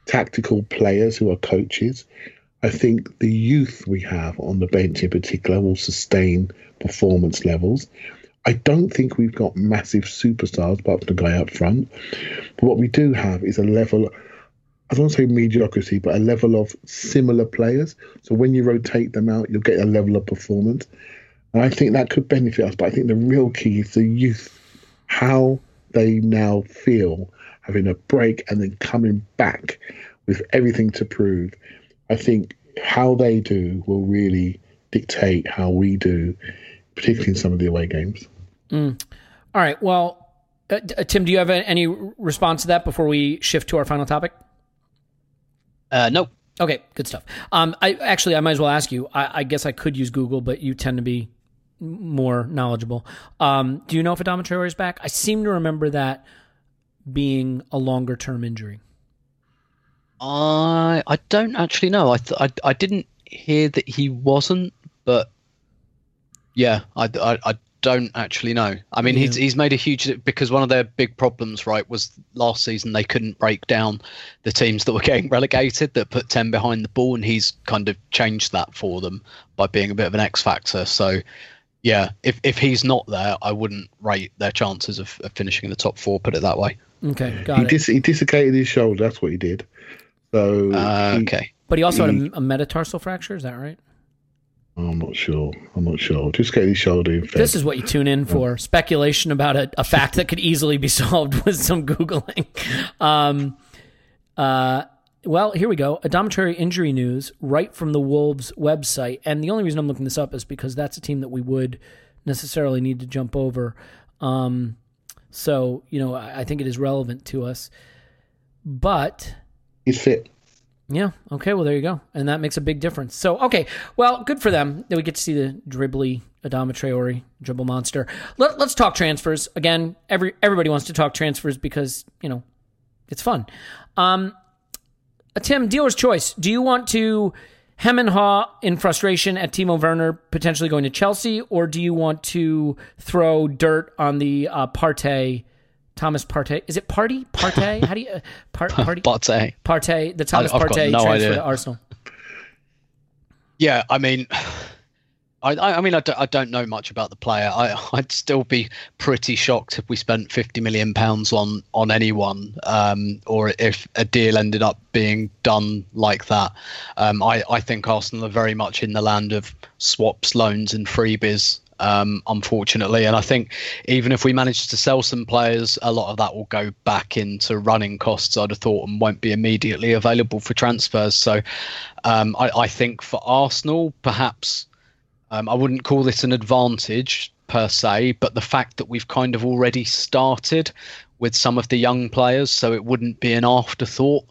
tactical players who are coaches. I think the youth we have on the bench in particular will sustain performance levels. I don't think we've got massive superstars apart from the guy up front. But what we do have is a level, I don't say mediocrity, but a level of similar players. So when you rotate them out, you'll get a level of performance. And I think that could benefit us. But I think the real key is the youth, how they now feel having a break and then coming back with everything to prove. I think how they do will really dictate how we do, particularly in some of the away games. Mm. All right. Well, uh, uh, Tim, do you have any response to that before we shift to our final topic? Uh, no. Okay, good stuff. Um, I actually I might as well ask you. I, I guess I could use Google, but you tend to be more knowledgeable. Um, do you know if Adama Traore is back? I seem to remember that being a longer term injury. I I don't actually know. I th- I I didn't hear that he wasn't, but yeah, I, I, I don't actually know. I mean, he's he's made a huge because one of their big problems, right, was last season they couldn't break down the teams that were getting *laughs* relegated that put ten behind the ball, and he's kind of changed that for them by being a bit of an X factor. So. Yeah, if if he's not there, I wouldn't rate their chances of, of finishing in the top four. Put it that way. Okay, got he it. Dis- he dislocated his shoulder. That's what he did. So Uh, he- okay. but he also he- had a, a metatarsal fracture. Is that right? I'm not sure. I'm not sure. Dislocated his shoulder. In This is what you tune in for: speculation about a, a fact that could easily be *laughs* solved with some googling. Um, uh, well, here we go. Adama Traore injury news right from the Wolves website, and the only reason I'm looking this up is because that's a team that we would necessarily need to jump over. Um, so you know, I, I think it is relevant to us, but. he's fit. Yeah. Okay. Well, there you go, and that makes a big difference. So, okay. Well, good for them that we get to see the dribbly Adama Traore dribble monster. Let, let's talk transfers again. Every everybody wants to talk transfers because you know it's fun. Um, Tim, dealer's choice. Do you want to hem and haw in frustration at Timo Werner potentially going to Chelsea, or do you want to throw dirt on the uh, Partey? Thomas Partey. Is it Party? Partey? How do you uh, par- *laughs* Party? But uh, Partey, the Thomas I've Partey no transfer idea. to Arsenal. Yeah, I mean, I, I mean, I don't, know much about the player. I, *laughs* I'd still be pretty shocked if we spent fifty million pounds on on anyone, um, or if a deal ended up being done like that. Um, I, I think Arsenal are very much in the land of swaps, loans, and freebies. Um, unfortunately, and I think even if we manage to sell some players, a lot of that will go back into running costs. I'd have thought, and won't be immediately available for transfers. So, um, I, I think for Arsenal, perhaps um, I wouldn't call this an advantage per se, but the fact that we've kind of already started with some of the young players, so it wouldn't be an afterthought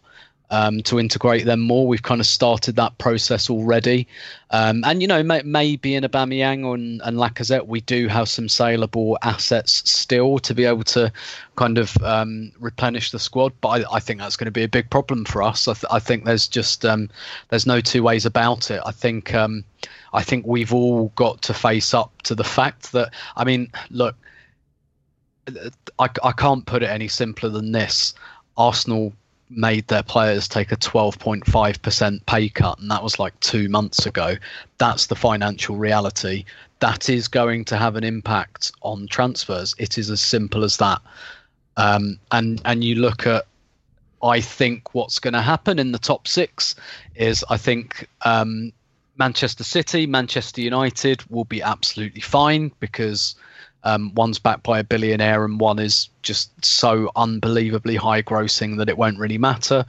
um, to integrate them more. We've kind of started that process already, um, and you know may, maybe in Aubameyang and, and Lacazette we do have some saleable assets still to be able to kind of um, replenish the squad. But I, I think that's going to be a big problem for us. I, th- I think there's just um, there's no two ways about it. I think um, I think we've all got to face up to the fact that I mean, look, I, I can't put it any simpler than this. Arsenal made their players take a 12.5% pay cut, and that was like two months ago. That's the financial reality. That is going to have an impact on transfers. It is as simple as that. Um, and and you look at, I think what's going to happen in the top six is I think um, Manchester City, Manchester United will be absolutely fine because Um, one's backed by a billionaire, and one is just so unbelievably high grossing that it won't really matter.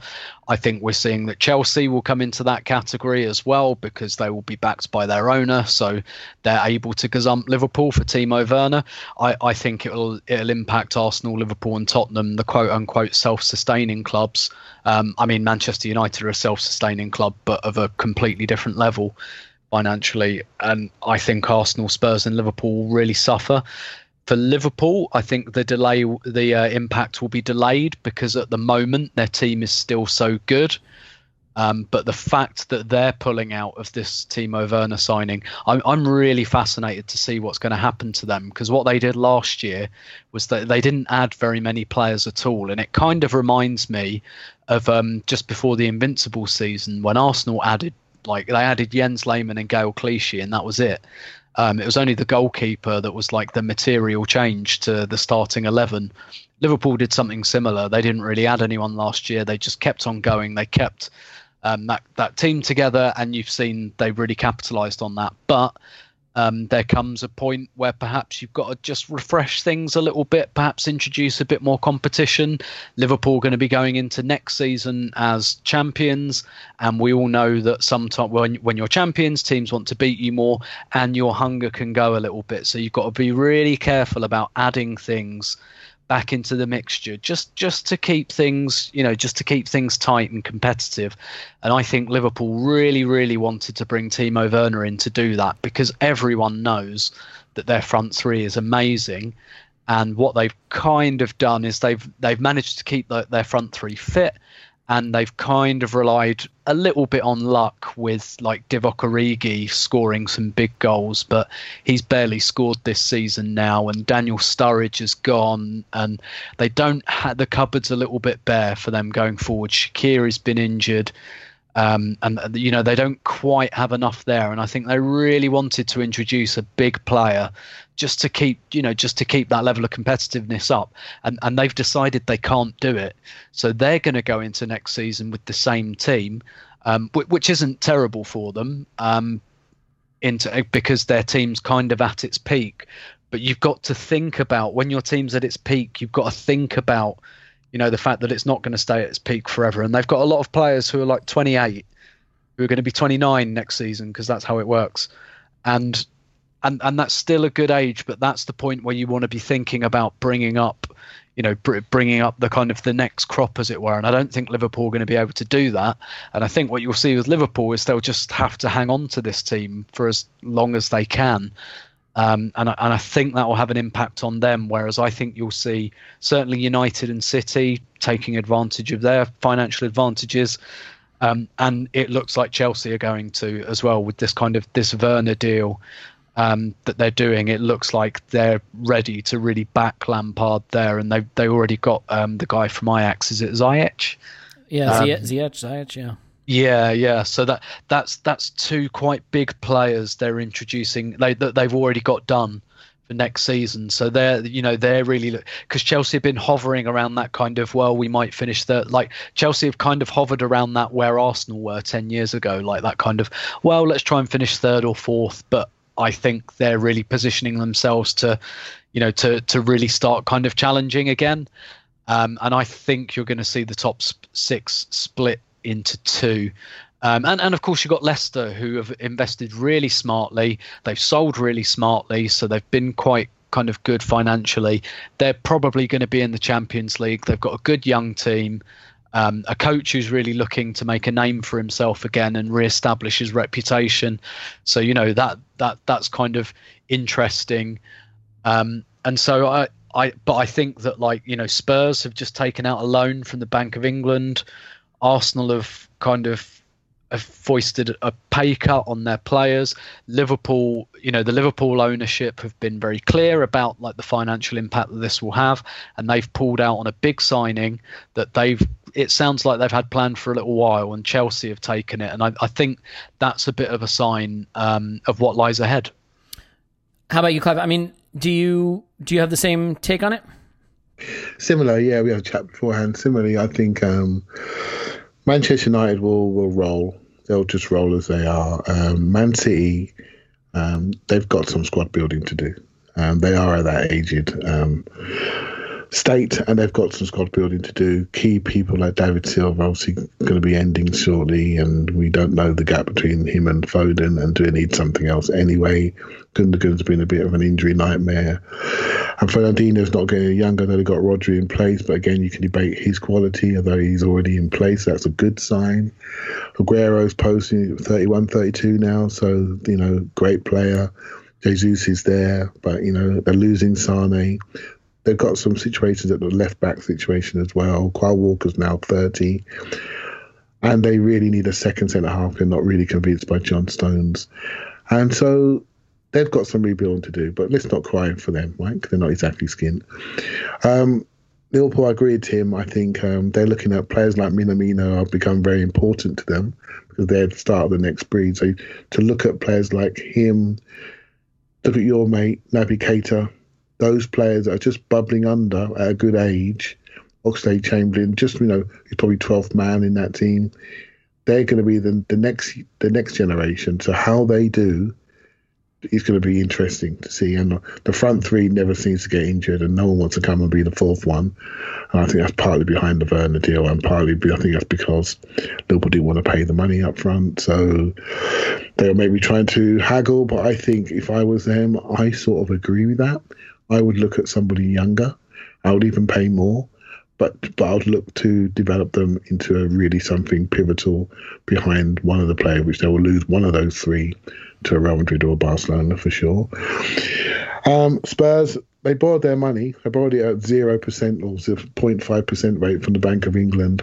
I think we're seeing that Chelsea will come into that category as well because they will be backed by their owner, so they're able to gazump Liverpool for Timo Werner. I, I think it'll it'll impact Arsenal, Liverpool, and Tottenham, the quote unquote self-sustaining clubs. Um, I mean, Manchester United are a self-sustaining club, but of a completely different level financially. And I think Arsenal, Spurs, and Liverpool will really suffer. For Liverpool, I think the delay, the uh, impact will be delayed because at the moment their team is still so good. Um, but the fact that they're pulling out of this Timo Werner signing, I'm, I'm really fascinated to see what's going to happen to them because what they did last year was that they didn't add very many players at all. And it kind of reminds me of um, just before the Invincible season when Arsenal added like they added Jens Lehmann and Gael Clichy, and that was it. Um, it was only the goalkeeper that was like the material change to the starting eleven. Liverpool did something similar. They didn't really add anyone last year. They just kept on going. They kept um, that that team together, and you've seen they really capitalised on that. But um, there comes a point where perhaps you've got to just refresh things a little bit, perhaps introduce a bit more competition. Liverpool going to be going into next season as champions, and we all know that sometimes when when you're champions, teams want to beat you more, and your hunger can go a little bit. So you've got to be really careful about adding things back into the mixture just just to keep things you know just to keep things tight and competitive. And i think liverpool really really wanted to bring timo werner in to do that because everyone knows that their front three is amazing. And what they've kind of done is they've they've managed to keep the, their front three fit and they've kind of relied a little bit on luck with like Divock Origi scoring some big goals, but he's barely scored this season now, and Daniel Sturridge is gone, and they don't have the cupboard's a little bit bare for them going forward. Shaqiri's been injured. Um, and you know they don't quite have enough there, and I think they really wanted to introduce a big player just to keep you know just to keep that level of competitiveness up. And and they've decided they can't do it. So they're going to go into next season with the same team um, which isn't terrible for them um, into because their team's kind of at its peak. But you've got to think about when your team's at its peak you've got to think about you know the fact that it's not going to stay at its peak forever and they've got a lot of players who are like 28 who are going to be 29 next season because that's how it works and and and that's still a good age, but that's the point where you want to be thinking about bringing up, you know, br- bringing up the kind of the next crop, as it were. And I don't think Liverpool are going to be able to do that. And I think what you'll see with Liverpool is they'll just have to hang on to this team for as long as they can. Um, and, and I think that will have an impact on them. Whereas I think you'll see certainly United and City taking advantage of their financial advantages. Um, and it looks like Chelsea are going to as well with this kind of this Werner deal um, that they're doing, it looks like they're ready to really back Lampard there, and they they already got um, the guy from Ajax. Is it Ziyech? Yeah, um, Ziyech, Ziyech, yeah. Yeah, yeah. So that that's that's two quite big players they're introducing. They they've already got done for next season. So they're you know they're really because Chelsea have been hovering around that kind of well we might finish third. Like Chelsea have kind of hovered around that where Arsenal were ten years ago. Like that kind of well let's try and finish third or fourth, but I think they're really positioning themselves to, you know, to to really start kind of challenging again. Um, and I think you're going to see the top six split into two. Um, and, and of course, you've got Leicester, who have invested really smartly. They've sold really smartly, so they've been quite kind of good financially. They're probably going to be in the Champions League. They've got a good young team um, a coach who's really looking to make a name for himself again and re-establish his reputation. So you know that that that's kind of interesting. Um, and so I, I, but I think that like you know Spurs have just taken out a loan from the Bank of England. Arsenal have kind of have foisted a pay cut on their players. Liverpool, you know, the Liverpool ownership have been very clear about like the financial impact that this will have, and they've pulled out on a big signing that they've. It sounds like they've had planned for a little while, and Chelsea have taken it, and I, I think that's a bit of a sign um, of what lies ahead. How about you, Clive? I mean, do you do you have the same take on it? Similar, yeah. We had a chat beforehand. Similarly, I think. Um, Manchester United will will roll. They'll just roll as they are. Um, Man City, um, they've got some squad building to do. Um, they are at that aged um, state, and they've got some squad building to do. Key people like David Silva obviously going to be ending shortly, and we don't know the gap between him and Foden. And do they need something else anyway? Gundogan's been a bit of an injury nightmare, and Fernandinho's not getting younger. They've got Rodri in place, but again, you can debate his quality, although he's already in place. That's a good sign. Aguero's posting 31, 32 now, so you know, great player. Jesus is there, but you know they're losing Sane. They've got some situations at the left back situation as well. Kyle Walker's now 30. And they really need a second centre half. They're not really convinced by John Stones. And so they've got some rebuilding to do, but let's not cry for them, right? They're not exactly skinned. Um, Liverpool, I agree with. I think um, they're looking at players like Minamino have become very important to them because they're the start of the next breed. So to look at players like him, look at your mate, Naby Keita, those players that are just bubbling under at a good age, Oxlade Chamberlain, just you know, he's probably 12th man in that team. They're going to be the, the next the next generation. So how they do is going to be interesting to see. And the front three never seems to get injured, and no one wants to come and be the fourth one. And I think that's partly behind the Werner deal, and partly I think that's because Liverpool didn't want to pay the money up front. So they were maybe trying to haggle. But I think if I was them, I sort of agree with that. I would look at somebody younger. I would even pay more, but but I'd look to develop them into a really something pivotal behind one of the players, which they will lose one of those three to a Real Madrid or Barcelona for sure. Um, Spurs they borrowed their money. They borrowed it at zero percent or 0.5 percent rate from the Bank of England.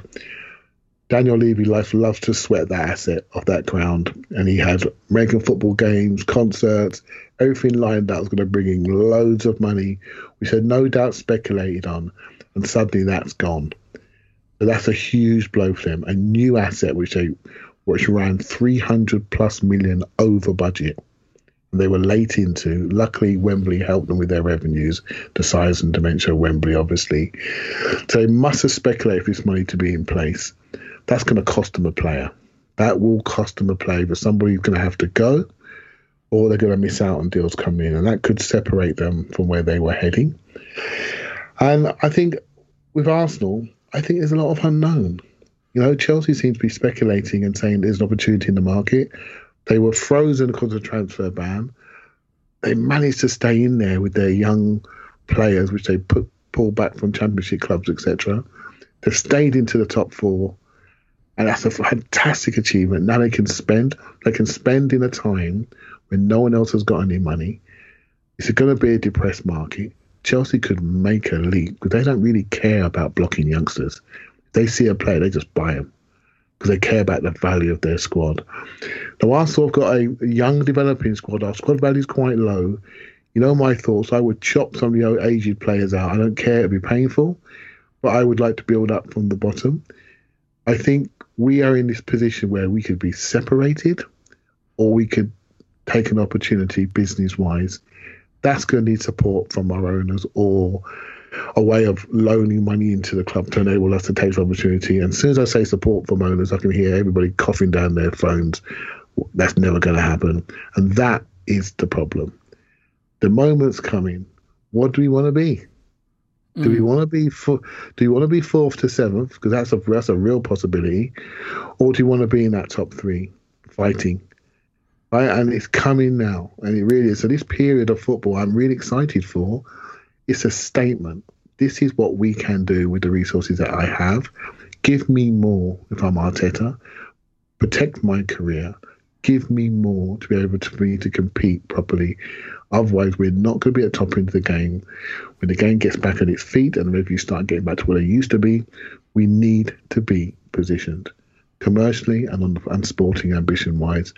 Daniel Levy life loves to sweat that asset off that ground, and he had American football games, concerts, everything lined up was going to bring in loads of money, which had no doubt speculated on, and suddenly that's gone. That's a huge blow for them. A new asset which they which ran 300 plus million over budget. They were late into. Luckily, Wembley helped them with their revenues, the size and dimension of Wembley, obviously. So they must have speculated this money to be in place. That's going to cost them a player. That will cost them a player, but somebody's going to have to go or they're going to miss out on deals coming in, and that could separate them from where they were heading. And I think with Arsenal, I think there's a lot of unknown. You know, Chelsea seems to be speculating and saying there's an opportunity in the market. They were frozen because of the transfer ban. They managed to stay in there with their young players, which they put pulled back from championship clubs, etc. They've stayed into the top four, and that's a fantastic achievement. Now they can spend. They can spend in a time when no one else has got any money. It's going to be a depressed market. Chelsea could make a leap because they don't really care about blocking youngsters. They see a player, they just buy him because they care about the value of their squad. Now, Arsenal have got a young developing squad. Our squad value is quite low. You know my thoughts. I would chop some of the aged players out. I don't care. It'd be painful, but I would like to build up from the bottom. I think we are in this position where we could be separated, or we could take an opportunity business wise, that's going to need support from our owners or a way of loaning money into the club to enable us to take the opportunity. And as soon as I say support from owners, I can hear everybody coughing down their phones. That's never going to happen. And that is the problem. The moment's coming. What do we want to be? Do we mm. want to be for, Do you want to be fourth to seventh? Because that's a that's a real possibility, or do you want to be in that top three, fighting? Right? And it's coming now, and it really is. So this period of football, I'm really excited for. It's a statement. This is what we can do with the resources that I have. Give me more if I'm Arteta. Protect my career. Give me more to be able to me to compete properly. Otherwise, we're not going to be at the top end of the game. When the game gets back on its feet and the reviews start getting back to where they used to be, we need to be positioned commercially and on and sporting ambition wise.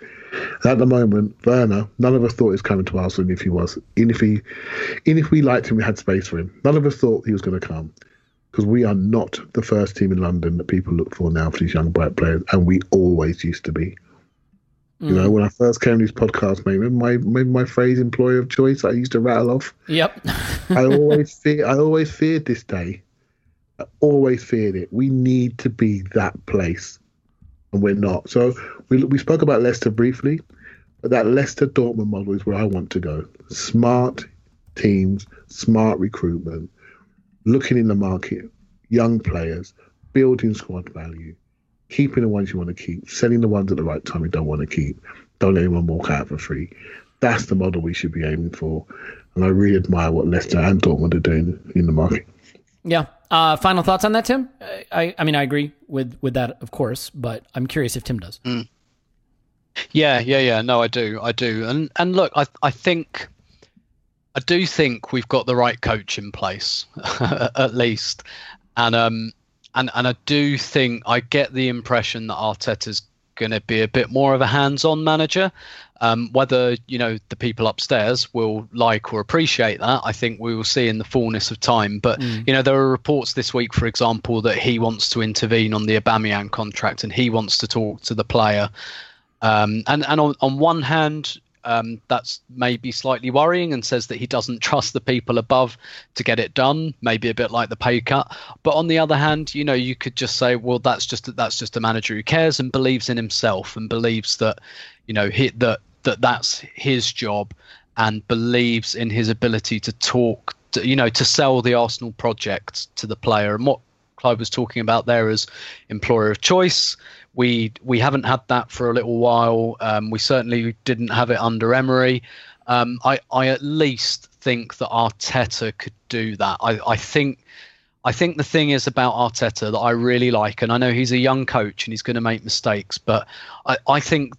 At the moment, Werner, none of us thought he was coming to Arsenal. If he was, even if he, even if we liked him, we had space for him. None of us thought he was going to come because we are not the first team in London that people look for now for these young bright players, and we always used to be. Mm. You know, when I first came to this podcast, mate, remember my my phrase "employer of choice" I used to rattle off. Yep. I *laughs* always fear. I always feared this day. I always feared it. We need to be that place and we're not. So we we spoke about Leicester briefly, but that Leicester Dortmund model is where I want to go. Smart, teams, smart recruitment, looking in the market, young players, building squad value, keeping the ones you want to keep, selling the ones at the right time you don't want to keep. Don't let anyone walk out for free. That's the model we should be aiming for. And I really admire what Leicester and Dortmund are doing in the market. Yeah. Uh, final thoughts on that, Tim? I, I mean, I agree with, with that, of course, but I'm curious if Tim does. Mm. Yeah, yeah, yeah. No, I do, I do. And and look, I I think I do think we've got the right coach in place, *laughs* at least. And um and and I do think I get the impression that Arteta's going to be a bit more of a hands-on manager. Um, whether you know the people upstairs will like or appreciate that, I think we will see in the fullness of time. But mm. you know, there are reports this week, for example, that he wants to intervene on the Aubameyang contract and he wants to talk to the player. Um, and and on, on one hand, um, that's maybe slightly worrying and says that he doesn't trust the people above to get it done. Maybe a bit like the pay cut. But on the other hand, you know, you could just say, well, that's just that's just a manager who cares and believes in himself and believes that, you know, he, that that that's his job and believes in his ability to talk, to, you know, to sell the Arsenal project to the player. And what Clive was talking about there as employer of choice we we haven't had that for a little while. Um, we certainly didn't have it under Emery. Um, I I at least think that Arteta could do that. I I think. I think the thing is about Arteta that I really like, and I know he's a young coach and he's going to make mistakes, but I, I think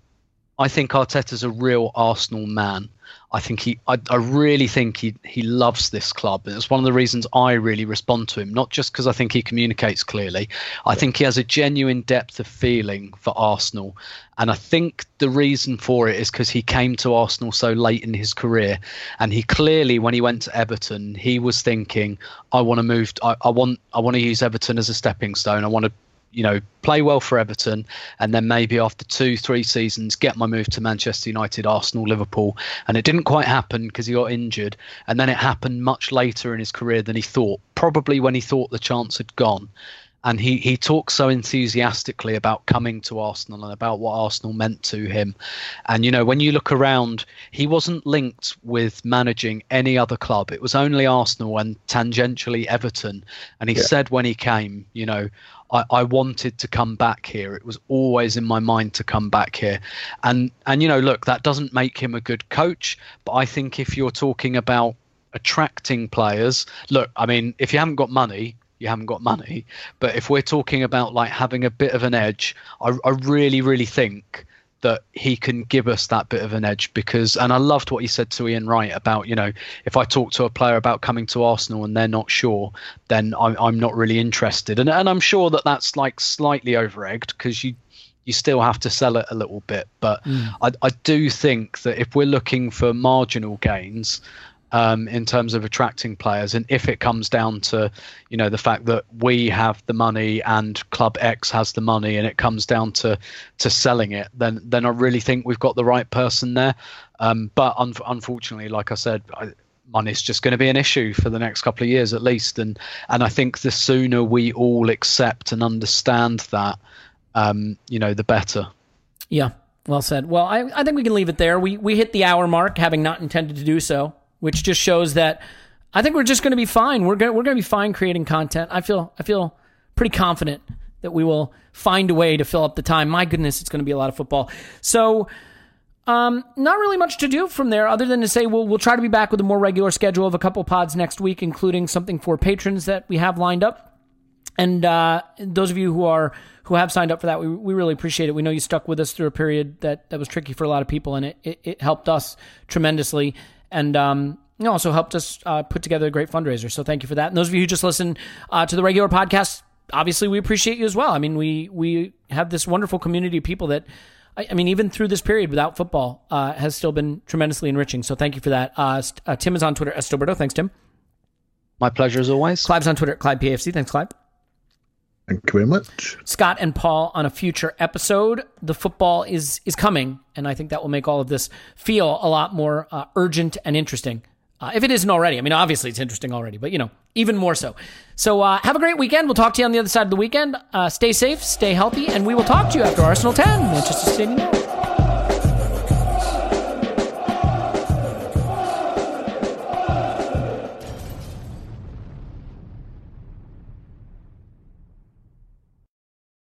I think Arteta's a real Arsenal man. I think he, I, I really think he, he loves this club. And it's one of the reasons I really respond to him, not just because I think he communicates clearly. I think he has a genuine depth of feeling for Arsenal. And I think the reason for it is because he came to Arsenal so late in his career. And he clearly, when he went to Everton, he was thinking, I want to move, I, I want, I want to use Everton as a stepping stone. I want to you know, play well for Everton, and then maybe after two, three seasons, get my move to Manchester United, Arsenal, Liverpool. And it didn't quite happen because he got injured. And then it happened much later in his career than he thought, probably when he thought the chance had gone. And he, he talks so enthusiastically about coming to Arsenal and about what Arsenal meant to him. And, you know, when you look around, he wasn't linked with managing any other club. It was only Arsenal and tangentially Everton. And he yeah. said when he came, you know, I, I wanted to come back here. It was always in my mind to come back here. And and you know, look, that doesn't make him a good coach, but I think if you're talking about attracting players, look, I mean, if you haven't got money, you haven't got money. But if we're talking about like having a bit of an edge, I, I really, really think that he can give us that bit of an edge because and I loved what he said to Ian Wright about you know if I talk to a player about coming to Arsenal and they're not sure then I'm, I'm not really interested and and I'm sure that that's like slightly over egged because you you still have to sell it a little bit but mm. I, I do think that if we're looking for marginal gains um, in terms of attracting players. And if it comes down to, you know, the fact that we have the money and Club X has the money, and it comes down to to selling it, then then I really think we've got the right person there. Um, but un- unfortunately, like I said. I, money's just going to be an issue for the next couple of years at least and and I think the sooner we all accept and understand that um, you know the better yeah well said well I, I think we can leave it there we we hit the hour mark having not intended to do so which just shows that I think we're just going to be fine. We're going we're going to be fine creating content. I feel I feel pretty confident that we will find a way to fill up the time. My goodness, it's going to be a lot of football. So, um, not really much to do from there other than to say we'll we'll try to be back with a more regular schedule of a couple pods next week, including something for patrons that we have lined up. And uh, those of you who are who have signed up for that, we, we really appreciate it. We know you stuck with us through a period that, that was tricky for a lot of people, and it, it, it helped us tremendously and um, you also helped us uh, put together a great fundraiser. So thank you for that. And those of you who just listen uh, to the regular podcast, obviously we appreciate you as well. I mean, we we have this wonderful community of people that. I, mean, even through this period without football, uh, has still been tremendously enriching. So thank you for that. Uh, uh, Tim is on Twitter at Stillberto. Thanks, Tim. My pleasure as always. Clive's on Twitter at Clive PFC. Thanks, Clive. Thank you very much. Scott and Paul on a future episode. The football is is coming, and I think that will make all of this feel a lot more uh, urgent and interesting. Uh, if it isn't already, I mean, obviously it's interesting already, but you know, even more so. So uh, have a great weekend. We'll talk to you on the other side of the weekend. Uh, stay safe, stay healthy, and we will talk to you after Arsenal 10, Manchester Stadium.